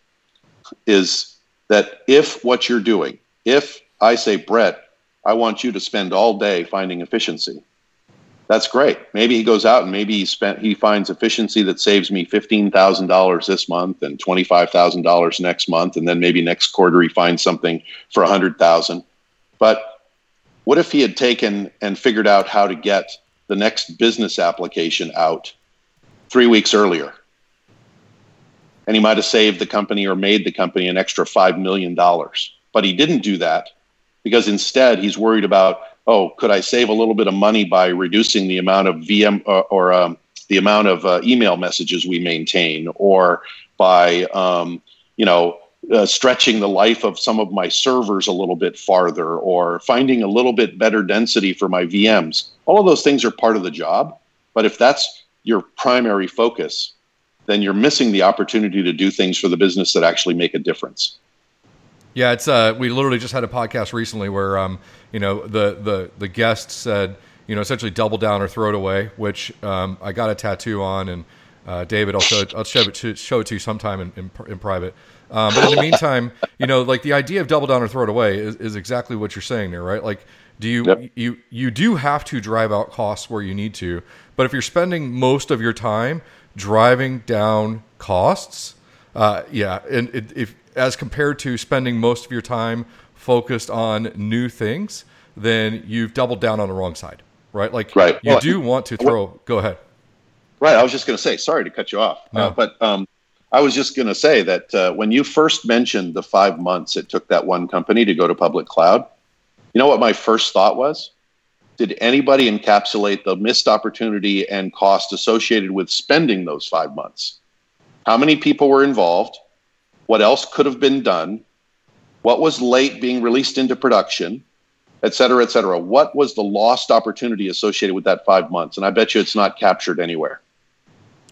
is that if what you're doing, if I say, Brent, I want you to spend all day finding efficiency, that's great. Maybe he goes out and maybe he spent he finds efficiency that saves me fifteen thousand dollars this month and twenty five thousand dollars next month, and then maybe next quarter he finds something for a hundred thousand. But what if he had taken and figured out how to get the next business application out three weeks earlier? And he might have saved the company or made the company an extra $5 million. But he didn't do that because instead he's worried about, oh, could I save a little bit of money by reducing the amount of VM or, or um, the amount of uh, email messages we maintain or by, um, you know, uh, stretching the life of some of my servers a little bit farther or finding a little bit better density for my VMs. All of those things are part of the job. But if that's your primary focus, then you're missing the opportunity to do things for the business that actually make a difference. Yeah, it's uh, we literally just had a podcast recently where um, you know the the the guest said you know essentially double down or throw it away, which um, I got a tattoo on, and uh, David, I'll show it, I'll show it to show it to you sometime in, in, in private. Um, but in the meantime, you know, like the idea of double down or throw it away is, is exactly what you're saying there, right? Like, do you Yep. you you do have to drive out costs where you need to, but if you're spending most of your time driving down costs, uh, yeah, and it, if as compared to spending most of your time focused on new things, then you've doubled down on the wrong side, right? Like, Right. you Well, do want to throw. Go ahead. Right. I was just going to say, sorry to cut you off, No. uh, but um, I was just going to say that uh, when you first mentioned the five months it took that one company to go to public cloud, you know what my first thought was? Did anybody encapsulate the missed opportunity and cost associated with spending those five months? How many people were involved? What else could have been done? What was late being released into production? et cetera, et cetera. What was the lost opportunity associated with that five months? And I bet you it's not captured anywhere.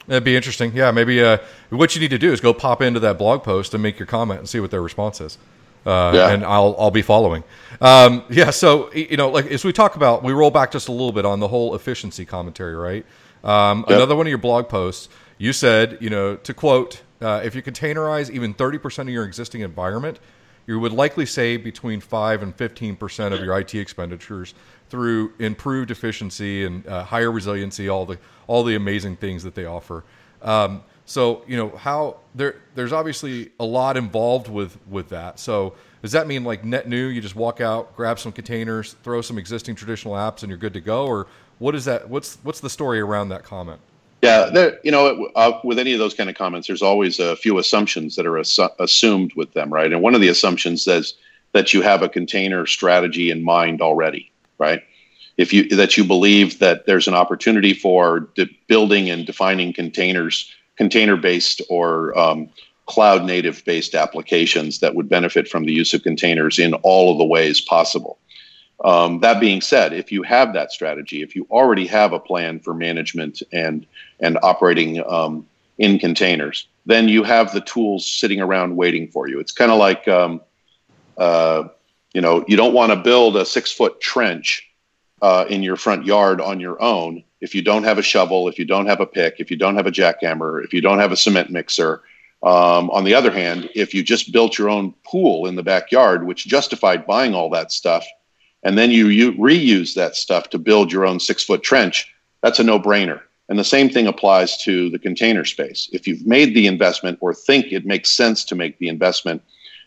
That'd be interesting. Yeah, maybe uh, what you need to do is go pop into that blog post and make your comment and see what their response is. Uh, Yeah. And I'll I'll be following. Um, yeah. So you know, like as we talk about, we roll back just a little bit on the whole efficiency commentary, right? Um, Yep. Another one of your blog posts, you said, you know, to quote, uh, if you containerize even thirty percent of your existing environment, you would likely save between five and fifteen percent of your IT expenditures through improved efficiency and uh, higher resiliency, all the all the amazing things that they offer. Um, so you know how there there's obviously a lot involved with with that. So does that mean like net new? You just walk out, grab some containers, throw some existing traditional apps, and you're good to go, or what is that? What's what's the story around that comment? Yeah, there, you know, uh, with any of those kind of comments, there's always a few assumptions that are assu- assumed with them, right? And one of the assumptions says that you have a container strategy in mind already, right? If you that you believe that there's an opportunity for de- building and defining containers, container-based or um, cloud-native based applications that would benefit from the use of containers in all of the ways possible. Um, that being said, if you have that strategy, if you already have a plan for management and and operating um, in containers, then you have the tools sitting around waiting for you. It's kind of like, um, uh, you know, you don't want to build a six foot trench uh, in your front yard on your own if you don't have a shovel, if you don't have a pick, if you don't have a jackhammer, if you don't have a cement mixer. Um, on the other hand, if you just built your own pool in the backyard, which justified buying all that stuff, and then you, you reuse that stuff to build your own six foot trench, that's a no brainer. And the same thing applies to the container space. If you've made the investment or think it makes sense to make the investment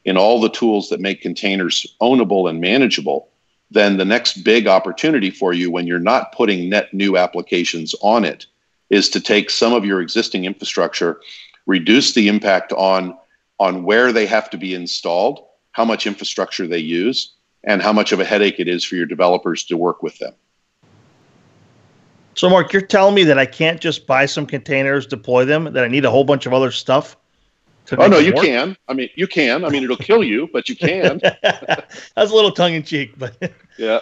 in all the tools that make containers ownable and manageable, then the next big opportunity for you when you're not putting net new applications on it is to take some of your existing infrastructure, reduce the impact on on where they have to be installed, how much infrastructure they use, and how much of a headache it is for your developers to work with them. So, Mark, you're telling me that I can't just buy some containers, deploy them, that I need a whole bunch of other stuff? oh no, you work? can. I mean, you can. I mean, it'll kill you, but you can. That's a little tongue in cheek, but yeah.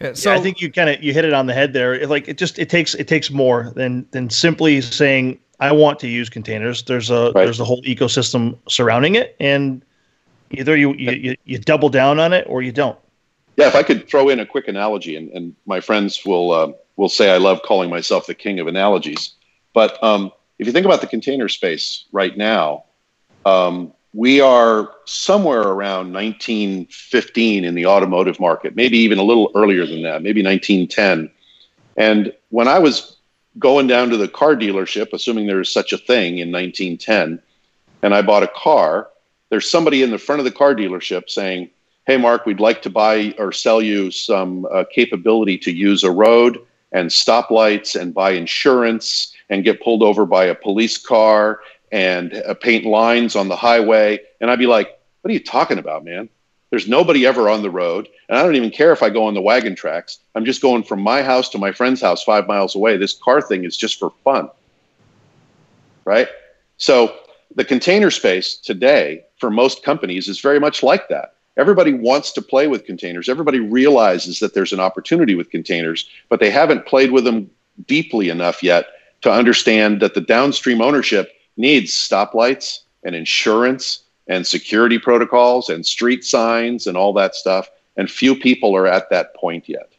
Yeah, so yeah, I think you kind of you hit it on the head there. It, like it just it takes it takes more than than simply saying I want to use containers. There's a right. there's a whole ecosystem surrounding it, and either you, you you you double down on it or you don't. Yeah, if I could throw in a quick analogy, and, and my friends will uh, will say I love calling myself the king of analogies. But um, if you think about the container space right now, um, we are somewhere around 1915 in the automotive market, maybe even a little earlier than that, maybe 1910. And when I was going down to the car dealership, assuming there is such a thing in 1910, and I bought a car, there's somebody in the front of the car dealership saying, Hey, Mark, we'd like to buy or sell you some uh, capability to use a road and stoplights and buy insurance and get pulled over by a police car and uh, paint lines on the highway. And I'd be like, what are you talking about, man? There's nobody ever on the road. And I don't even care if I go on the wagon tracks. I'm just going from my house to my friend's house five miles away. This car thing is just for fun. Right? So the container space today for most companies is very much like that. Everybody wants to play with containers. Everybody realizes that there's an opportunity with containers, but they haven't played with them deeply enough yet to understand that the downstream ownership needs stoplights and insurance and security protocols and street signs and all that stuff. And few people are at that point yet.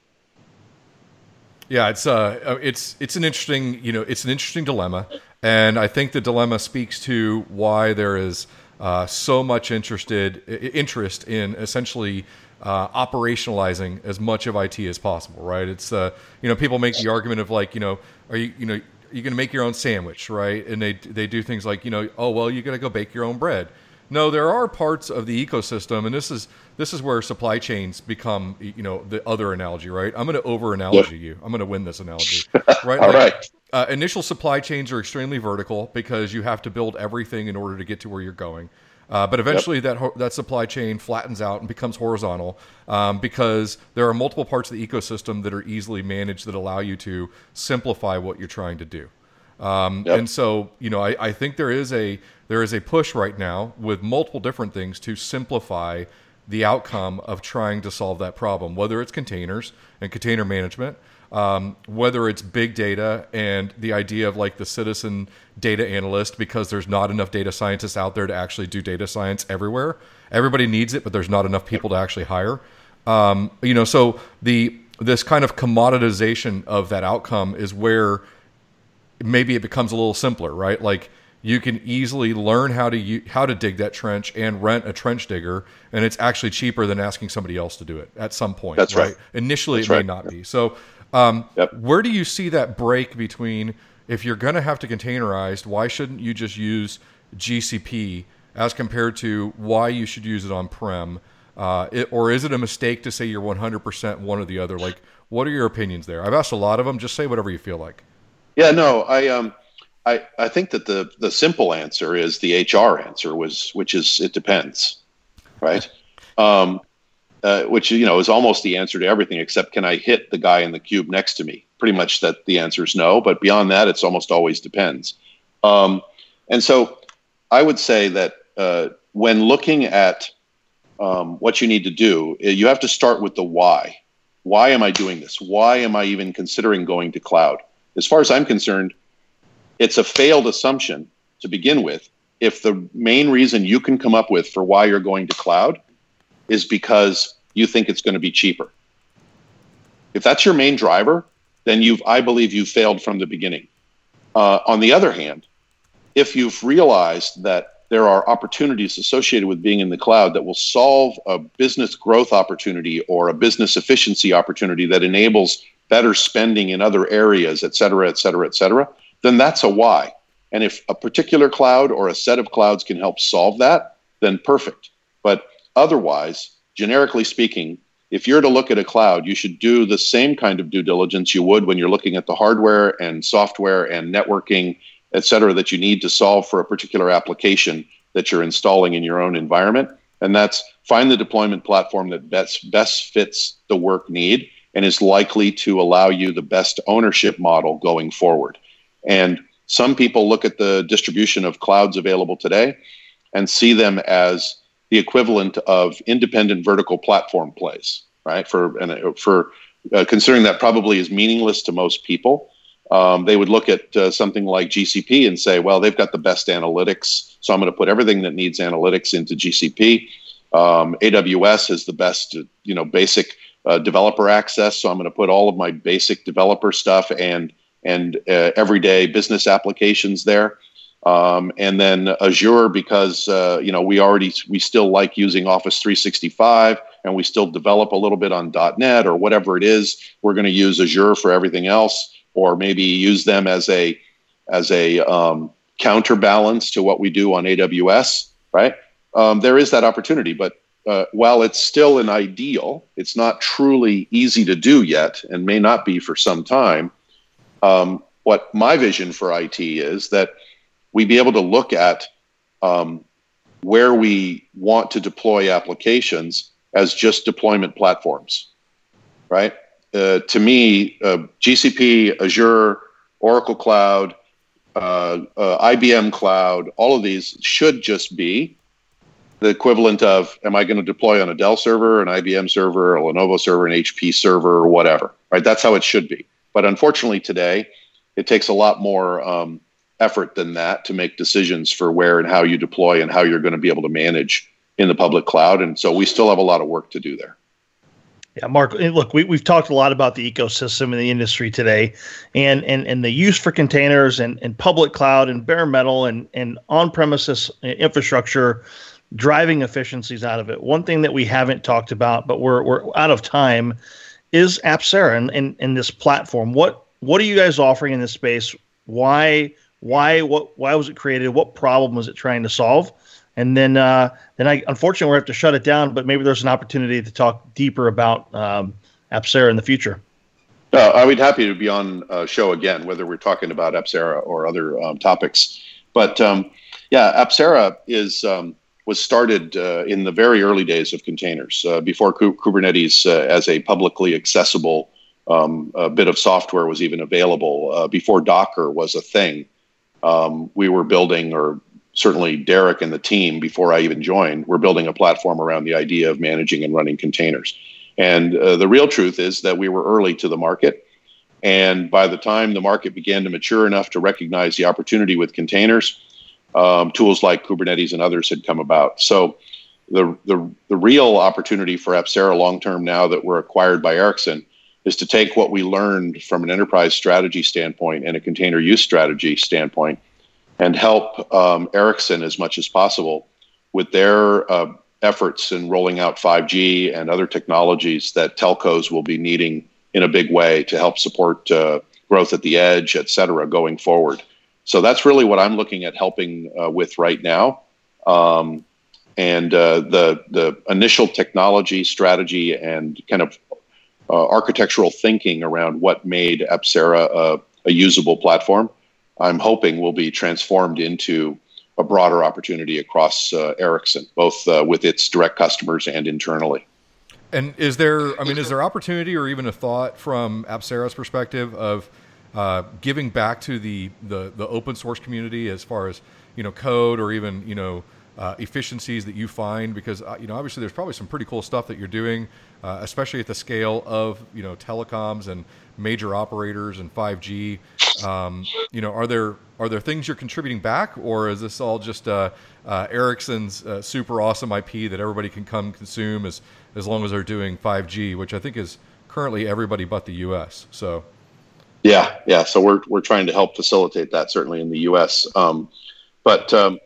Yeah, it's uh, uh it's it's an interesting, you know, it's an interesting dilemma, and I think the dilemma speaks to why there is uh, so much interested interest in essentially uh, operationalizing as much of IT as possible, right? It's uh, you know people make the argument of like you know are you you know going to make your own sandwich, right? And they they do things like you know oh well you got to go bake your own bread. No, there are parts of the ecosystem, and this is this is where supply chains become you know the other analogy, right? I'm going to over analogy you. I'm going to win this analogy, right? All like, right. Uh, initial supply chains are extremely vertical because you have to build everything in order to get to where you're going. Uh, but eventually, yep. that that supply chain flattens out and becomes horizontal um, because there are multiple parts of the ecosystem that are easily managed that allow you to simplify what you're trying to do. Um, yep. And so, you know, I, I, think there is a there is a push right now with multiple different things to simplify the outcome of trying to solve that problem, whether it's containers and container management, um, whether it's big data and the idea of like the citizen data analyst because there's not enough data scientists out there to actually do data science everywhere. Everybody needs it, but there's not enough people to actually hire. Um, you know, so the this kind of commoditization of that outcome is where maybe it becomes a little simpler, right? Like you can easily learn how to how to dig that trench and rent a trench digger, and it's actually cheaper than asking somebody else to do it at some point. That's right. right. Initially, That's it may right. not be. So um, yep. Where do you see that break between if you're going to have to containerized, why shouldn't you just use GCP as compared to why you should use it on prem? Uh, it, or is it a mistake to say you're 100% one or the other? Like, what are your opinions there? I've asked a lot of them. Just say whatever you feel like. Yeah, no, I um, I I think that the the simple answer is the HR answer was, which is it depends, right? Um, uh, which you know is almost the answer to everything except can I hit the guy in the cube next to me? Pretty much that the answer is no, but beyond that, it's almost always depends. Um, and so I would say that uh, when looking at um, what you need to do, uh, you have to start with the why. Why am I doing this? Why am I even considering going to cloud? As far as I'm concerned, it's a failed assumption to begin with. If the main reason you can come up with for why you're going to cloud is because you think it's going to be cheaper. If that's your main driver, then you've, I believe, you failed from the beginning. Uh, on the other hand, if you've realized that there are opportunities associated with being in the cloud that will solve a business growth opportunity or a business efficiency opportunity that enables better spending in other areas, et cetera, et cetera, et cetera, then that's a why. And if a particular cloud or a set of clouds can help solve that, then perfect. But otherwise, generically speaking, if you're to look at a cloud, you should do the same kind of due diligence you would when you're looking at the hardware and software and networking, et cetera, that you need to solve for a particular application that you're installing in your own environment. And that's find the deployment platform that best, best fits the work need and is likely to allow you the best ownership model going forward. And some people look at the distribution of clouds available today and see them as the equivalent of independent vertical platform plays, right? For and for uh, considering that probably is meaningless to most people, um, they would look at uh, something like GCP and say, well, they've got the best analytics, so I'm going to put everything that needs analytics into GCP. Um, AWS has the best, you know, basic uh, developer access, so I'm going to put all of my basic developer stuff and and uh, everyday business applications there. Um, and then Azure because uh, you know we already we still like using Office 365 and we still develop a little bit on .NET or whatever it is. We're going to use Azure for everything else, or maybe use them as a as a um, counterbalance to what we do on AWS. Right? Um, there is that opportunity, but uh, while it's still an ideal, it's not truly easy to do yet, and may not be for some time. Um, what my vision for IT is that we be able to look at um, where we want to deploy applications as just deployment platforms, right? Uh, to me, uh, GCP, Azure, Oracle Cloud, uh, uh IBM Cloud, all of these should just be the equivalent of am I going to deploy on a Dell server, an IBM server, a Lenovo server, an HP server, or whatever, right? That's how it should be. But unfortunately, today, it takes a lot more um, effort than that to make decisions for where and how you deploy and how you're going to be able to manage in the public cloud. And so we still have a lot of work to do there. Yeah, Mark. Look, we, we've talked a lot about the ecosystem in the industry today, and and, and the use for containers and, and public cloud and bare metal and and on premises infrastructure, driving efficiencies out of it. One thing that we haven't talked about, but we're we're out of time, is Apcera and, and, and this platform. What what are you guys offering in this space? Why why what why was it created? What problem was it trying to solve? And then uh, then I unfortunately we have to shut it down. But maybe there's an opportunity to talk deeper about um, in the future. Uh, I would be happy to be on a show again, whether we're talking about Apcera or other um, topics. But um, yeah, Apcera is um, was started uh, in the very early days of containers, uh, before Kubernetes uh, as a publicly accessible um, bit of software was even available, uh, before Docker was a thing um, we were building, or certainly Derek and the team before I even joined, were building a platform around the idea of managing and running containers. And uh, the real truth is that we were early to the market. And by the time the market began to mature enough to recognize the opportunity with containers, um, tools like Kubernetes and others had come about. So the, the, the real opportunity for Apcera long term now that we're acquired by Ericsson is to take what we learned from an enterprise strategy standpoint and a container use strategy standpoint and help um, Ericsson as much as possible with their uh, efforts in rolling out 5G and other technologies that telcos will be needing in a big way to help support uh, growth at the edge, et cetera, going forward. So that's really what I'm looking at helping uh, with right now. Um, and uh, the the initial technology strategy and kind of uh, architectural thinking around what made Apcera a, a, usable platform, I'm hoping will be transformed into a broader opportunity across uh, Ericsson, both uh, with its direct customers and internally. And is there, I mean, is there opportunity or even a thought from Apcera's perspective of uh, giving back to the, the, the open source community as far as you know code or even you know uh, efficiencies that you find? Because uh, you know, obviously, there's probably some pretty cool stuff that you're doing, uh, especially at the scale of you know telecoms and major operators and 5G. Um, you know, are there are there things you're contributing back, or is this all just uh, uh, Ericsson's super awesome IP that everybody can come consume as as long as they're doing 5G, which I think is currently everybody but the U.S. So. Yeah, yeah. So we're we're trying to help facilitate that certainly in the U.S. Um, but um,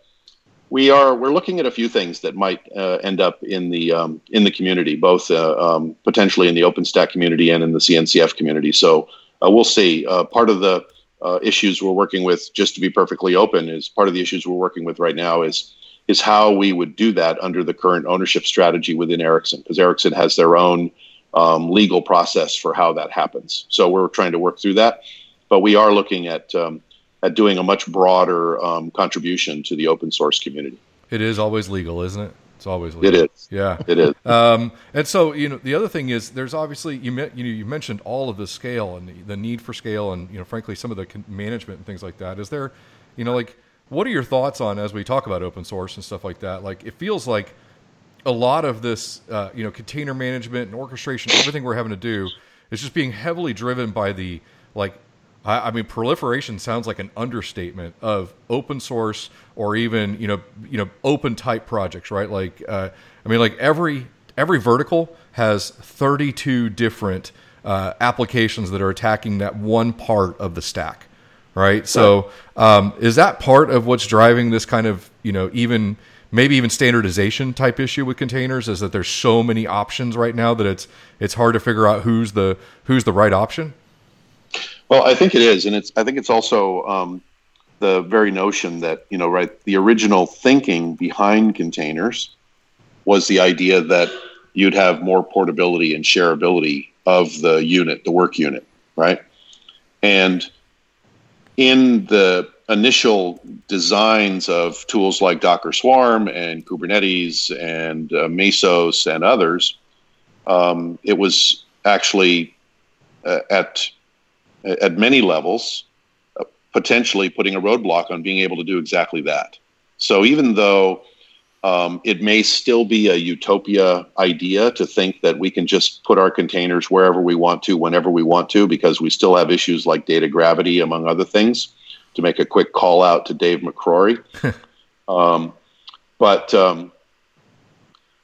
we are we're looking at a few things that might uh, end up in the um, in the community, both uh, um, potentially in the OpenStack community and in the CNCF community. So uh, we'll see. Uh, part of the uh, issues we're working with, just to be perfectly open, is part of the issues we're working with right now is is how we would do that under the current ownership strategy within Ericsson, because Ericsson has their own um, legal process for how that happens. So we're trying to work through that, but we are looking at um, at doing a much broader um, contribution to the open source community. It is always legal, isn't it? It's always legal. It is. Yeah, it is. Um, and so you know, the other thing is, there's obviously you met, you know you mentioned all of the scale and the, the need for scale, and you know, frankly, some of the management and things like that. Is there, you know, like what are your thoughts on as we talk about open source and stuff like that? Like it feels like a lot of this, uh, you know, container management and orchestration, everything we're having to do is just being heavily driven by the like. I, I mean, proliferation sounds like an understatement of open source or even you know you know open type projects, right? Like, uh, I mean, like every every vertical has 32 different uh, applications that are attacking that one part of the stack right? So um, is that part of what's driving this kind of you know even maybe even standardization type issue with containers is that there's so many options right now that it's it's hard to figure out who's the who's the right option. Well, I think it is, and it's I think it's also um, the very notion that you know right the original thinking behind containers was the idea that you'd have more portability and shareability of the unit, the work unit, right? And in the initial designs of tools like Docker Swarm and Kubernetes and uh, Mesos and others, um, it was actually uh, at at many levels uh, potentially putting a roadblock on being able to do exactly that. So even though um, it may still be a utopia idea to think that we can just put our containers wherever we want to, whenever we want to, because we still have issues like data gravity, among other things. To make a quick call out to Dave McCrory, um, but um,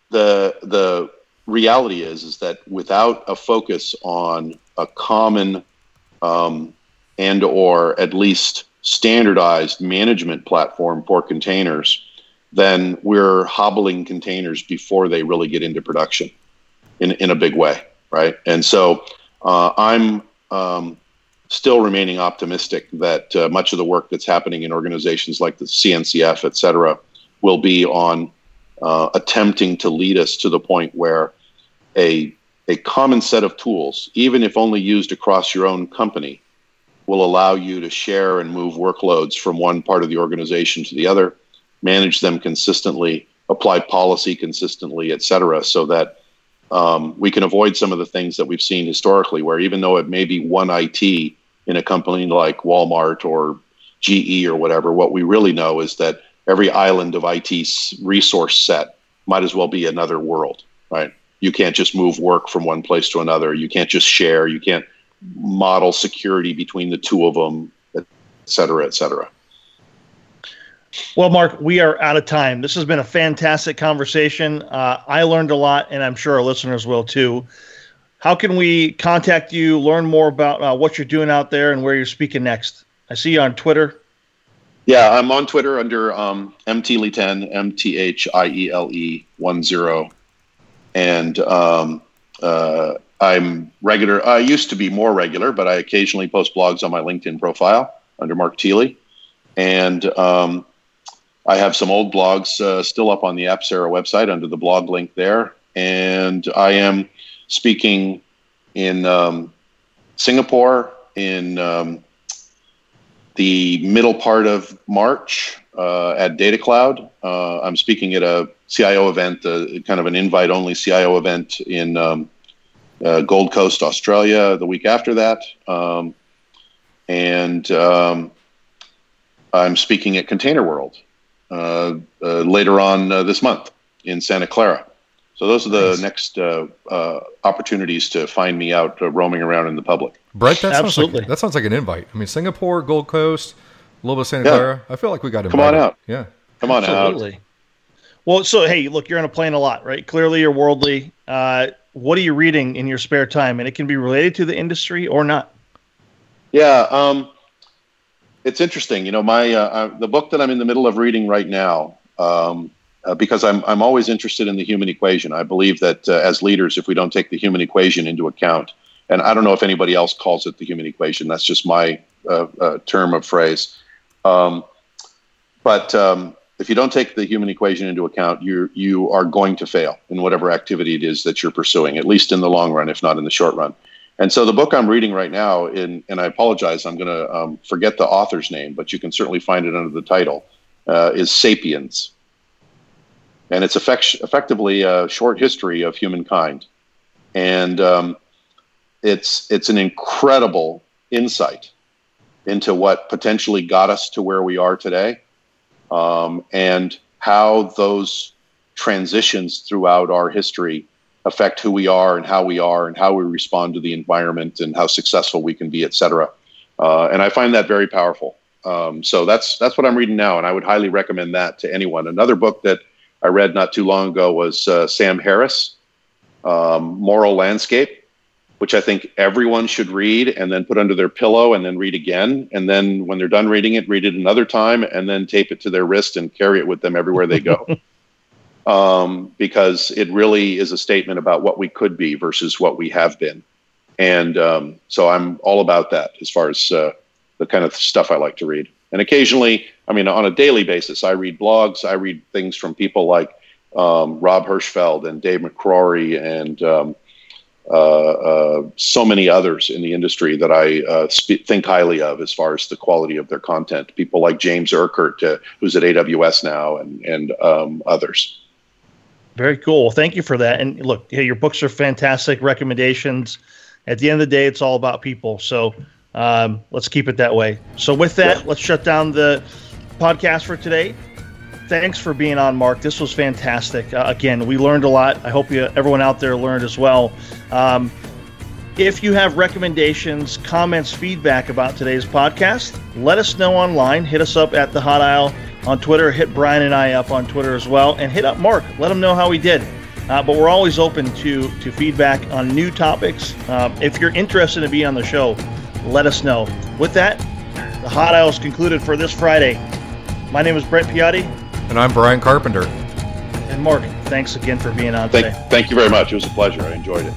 the the reality is is that without a focus on a common um, and or at least standardized management platform for containers then we're hobbling containers before they really get into production in, in a big way, right? And so uh, I'm um, still remaining optimistic that uh, much of the work that's happening in organizations like the CNCF, et cetera, will be on uh, attempting to lead us to the point where a, a common set of tools, even if only used across your own company, will allow you to share and move workloads from one part of the organization to the other manage them consistently, apply policy consistently, et cetera, so that um, we can avoid some of the things that we've seen historically, where even though it may be one IT in a company like Walmart or GE or whatever, what we really know is that every island of IT resource set might as well be another world, right? You can't just move work from one place to another. You can't just share. You can't model security between the two of them, et cetera, et cetera. Well, Mark, we are out of time. This has been a fantastic conversation. Uh, I learned a lot, and I'm sure our listeners will too. How can we contact you, learn more about uh, what you're doing out there, and where you're speaking next? I see you on Twitter. Yeah, I'm on Twitter under um, mthiele10, M T H I E L E 1 0. And um, uh, I'm regular. I used to be more regular, but I occasionally post blogs on my LinkedIn profile under Mark Thiele. And um, I have some old blogs uh, still up on the Apcera website under the blog link there. And I am speaking in um, Singapore in um, the middle part of March uh, at Data Cloud. Uh, I'm speaking at a CIO event, uh, kind of an invite only CIO event in um, uh, Gold Coast, Australia, the week after that. Um, and um, I'm speaking at Container World uh, uh, later on this month in Santa Clara. So those are the nice. next uh, uh, opportunities to find me out uh, roaming around in the public. Brent, that Absolutely. sounds like that sounds like an invite. I mean, Singapore, Gold Coast, a little bit of Santa yeah. Clara. I feel like we got to come on out. Yeah, come on out. Absolutely. out. Well, so hey, look, you're on a plane a lot, right? Clearly, you're worldly. what are you reading in your spare time? And it can be related to the industry or not. Yeah, um, it's interesting. You know, my uh, uh, the book that I'm in the middle of reading right now, um, uh, because I'm I'm always interested in the human equation. I believe that uh, as leaders, if we don't take the human equation into account, and I don't know if anybody else calls it the human equation. That's just my uh, uh, term of phrase. Um, but um, if you don't take the human equation into account, you you are going to fail in whatever activity it is that you're pursuing, at least in the long run, if not in the short run. And so the book I'm reading right now, in, and I apologize, I'm going to um, forget the author's name, but you can certainly find it under the title, uh, is Sapiens. And it's effect- effectively a short history of humankind. And um, it's, it's an incredible insight into what potentially got us to where we are today um, and how those transitions throughout our history affect who we are and how we are and how we respond to the environment and how successful we can be, et cetera. Uh, and I find that very powerful. Um, so that's that's what I'm reading now, and I would highly recommend that to anyone. Another book that I read not too long ago was uh, Sam Harris, um, Moral Landscape, which I think everyone should read and then put under their pillow and then read again. And then when they're done reading it, read it another time and then tape it to their wrist and carry it with them everywhere they go. um, because it really is a statement about what we could be versus what we have been. And um, so I'm all about that as far as uh, the kind of stuff I like to read. And occasionally, I mean, on a daily basis, I read blogs. I read things from people like um, Rob Hirschfeld and Dave McCrory and um, uh, uh, so many others in the industry that I uh, sp- think highly of as far as the quality of their content. People like James Urquhart, uh, who's at AWS now, and and um, others. Very cool. Thank you for that. And look, yeah, your books are fantastic recommendations. At the end of the day, it's all about people. So um, let's keep it that way. So with that, yeah. let's shut down the podcast for today. Thanks for being on, Mark. This was fantastic. Uh, again, we learned a lot. I hope you, everyone out there learned as well. Um, if you have recommendations, comments, feedback about today's podcast, let us know online. Hit us up at the Hot Aisle on Twitter. Hit Brian and I up on Twitter as well, and hit up Mark. Let him know how he did. Uh, but we're always open to to feedback on new topics. Um, if you're interested in being on the show, let us know. With that, the Hot Aisle is concluded for this Friday. My name is Brent Piatti. And I'm Brian Carpenter. And Mark, thanks again for being on thank, today. Thank you very much. It was a pleasure. I enjoyed it.